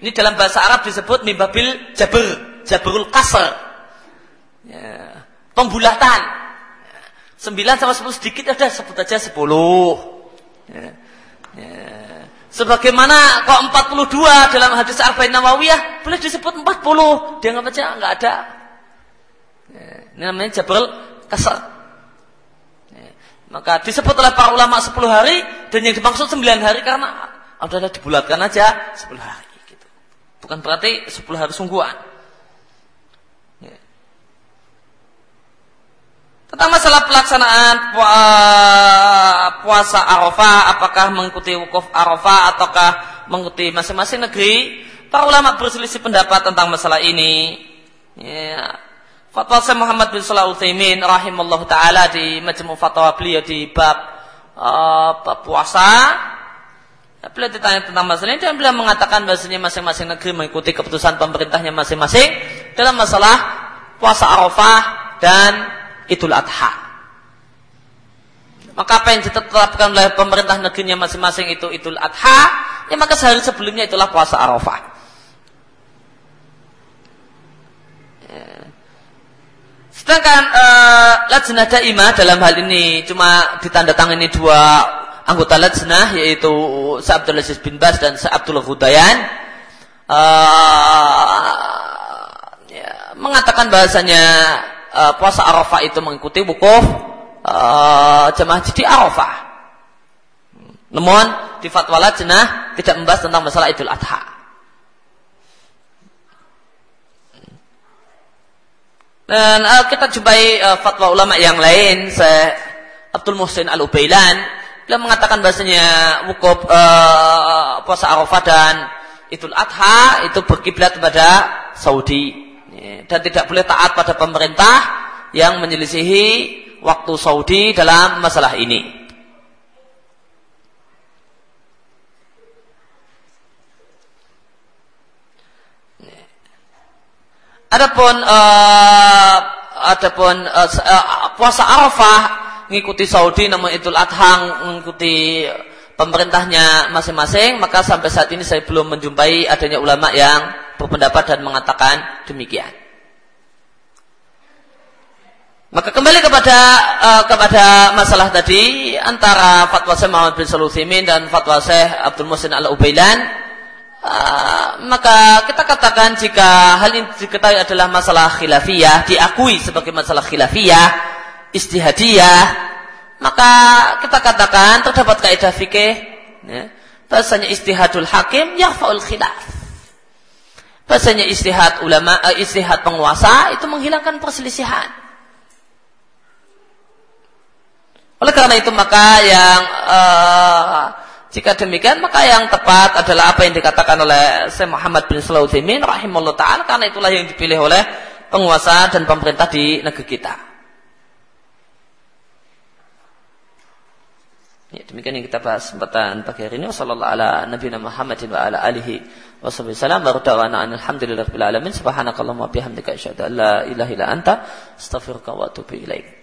A: ini dalam bahasa Arab disebut mimbabil jabr, jabrul kasr. Ya, pembulatan. Sembilan sama sepuluh sedikit ada sebut aja sepuluh. Ya, ya. Sebagaimana kok 42 dalam hadis Arba'in Nawawiyah boleh disebut 40. Dia nggak ada. Ya, ini namanya jabrul kasr. Ya, maka disebut oleh para ulama 10 hari dan yang dimaksud 9 hari karena adalah dibulatkan aja 10 hari gitu. Bukan berarti 10 hari sungguhan. Tentang masalah pelaksanaan puasa Arafah, apakah mengikuti wukuf Arafah ataukah mengikuti masing-masing negeri, para ulama berselisih pendapat tentang masalah ini. Ya. Fatwa Syekh Muhammad bin Shalih Utsaimin rahimallahu taala di Majmu' Fatwa beliau di bab uh, puasa Beliau ditanya tentang masalah ini dan beliau mengatakan bahasanya masing-masing negeri mengikuti keputusan pemerintahnya masing-masing dalam masalah puasa Arafah dan Idul Adha. Maka apa yang ditetapkan oleh pemerintah negerinya masing-masing itu Idul Adha, ya maka sehari sebelumnya itulah puasa Arafah. Ya. Sedangkan uh, lajnah daimah dalam hal ini cuma ditandatangani dua anggota lajnah yaitu Sa'abdul Aziz bin Bas dan Sa'abdul Hudayan uh, ya, mengatakan bahasanya uh, puasa Arafah itu mengikuti wukuf uh, jemaah jadi Arafah. Namun di fatwa lajnah tidak membahas tentang masalah Idul Adha. Dan uh, kita jumpai uh, fatwa ulama yang lain, saya Abdul Muhsin Al Ubailan, beliau mengatakan bahasanya wukuf uh, puasa Arafah dan Idul Adha itu berkiblat kepada Saudi dan tidak boleh taat pada pemerintah yang menyelisihi waktu Saudi dalam masalah ini. Adapun uh, adapun uh, puasa Arafah mengikuti Saudi namun Idul Adha mengikuti pemerintahnya masing-masing maka sampai saat ini saya belum menjumpai adanya ulama yang berpendapat dan mengatakan demikian. Maka kembali kepada uh, kepada masalah tadi antara fatwa Syekh Muhammad bin Salusimin dan fatwa Syekh Abdul Musin Al Ubailan uh, maka kita katakan jika hal ini diketahui adalah masalah khilafiyah diakui sebagai masalah khilafiyah istihadiyah maka kita katakan terdapat kaidah fikih ya, bahasanya istihadul hakim yahfaul khilaf bahasanya istihad ulama uh, istihad penguasa itu menghilangkan perselisihan Oleh karena itu maka yang uh, jika demikian maka yang tepat adalah apa yang dikatakan oleh Syekh Muhammad bin Sulaiman rahimahullah taala karena itulah yang dipilih oleh penguasa dan pemerintah di negeri kita. Ya, demikian yang kita bahas kesempatan pagi hari ini. Wassalamualaikum ala nabiyina Muhammadin wa ala alihi wasallam. Baru dawana alhamdulillahirabbil alamin. Subhanakallahumma bihamdika asyhadu an la ilaha illa anta astaghfiruka wa atubu ilaik.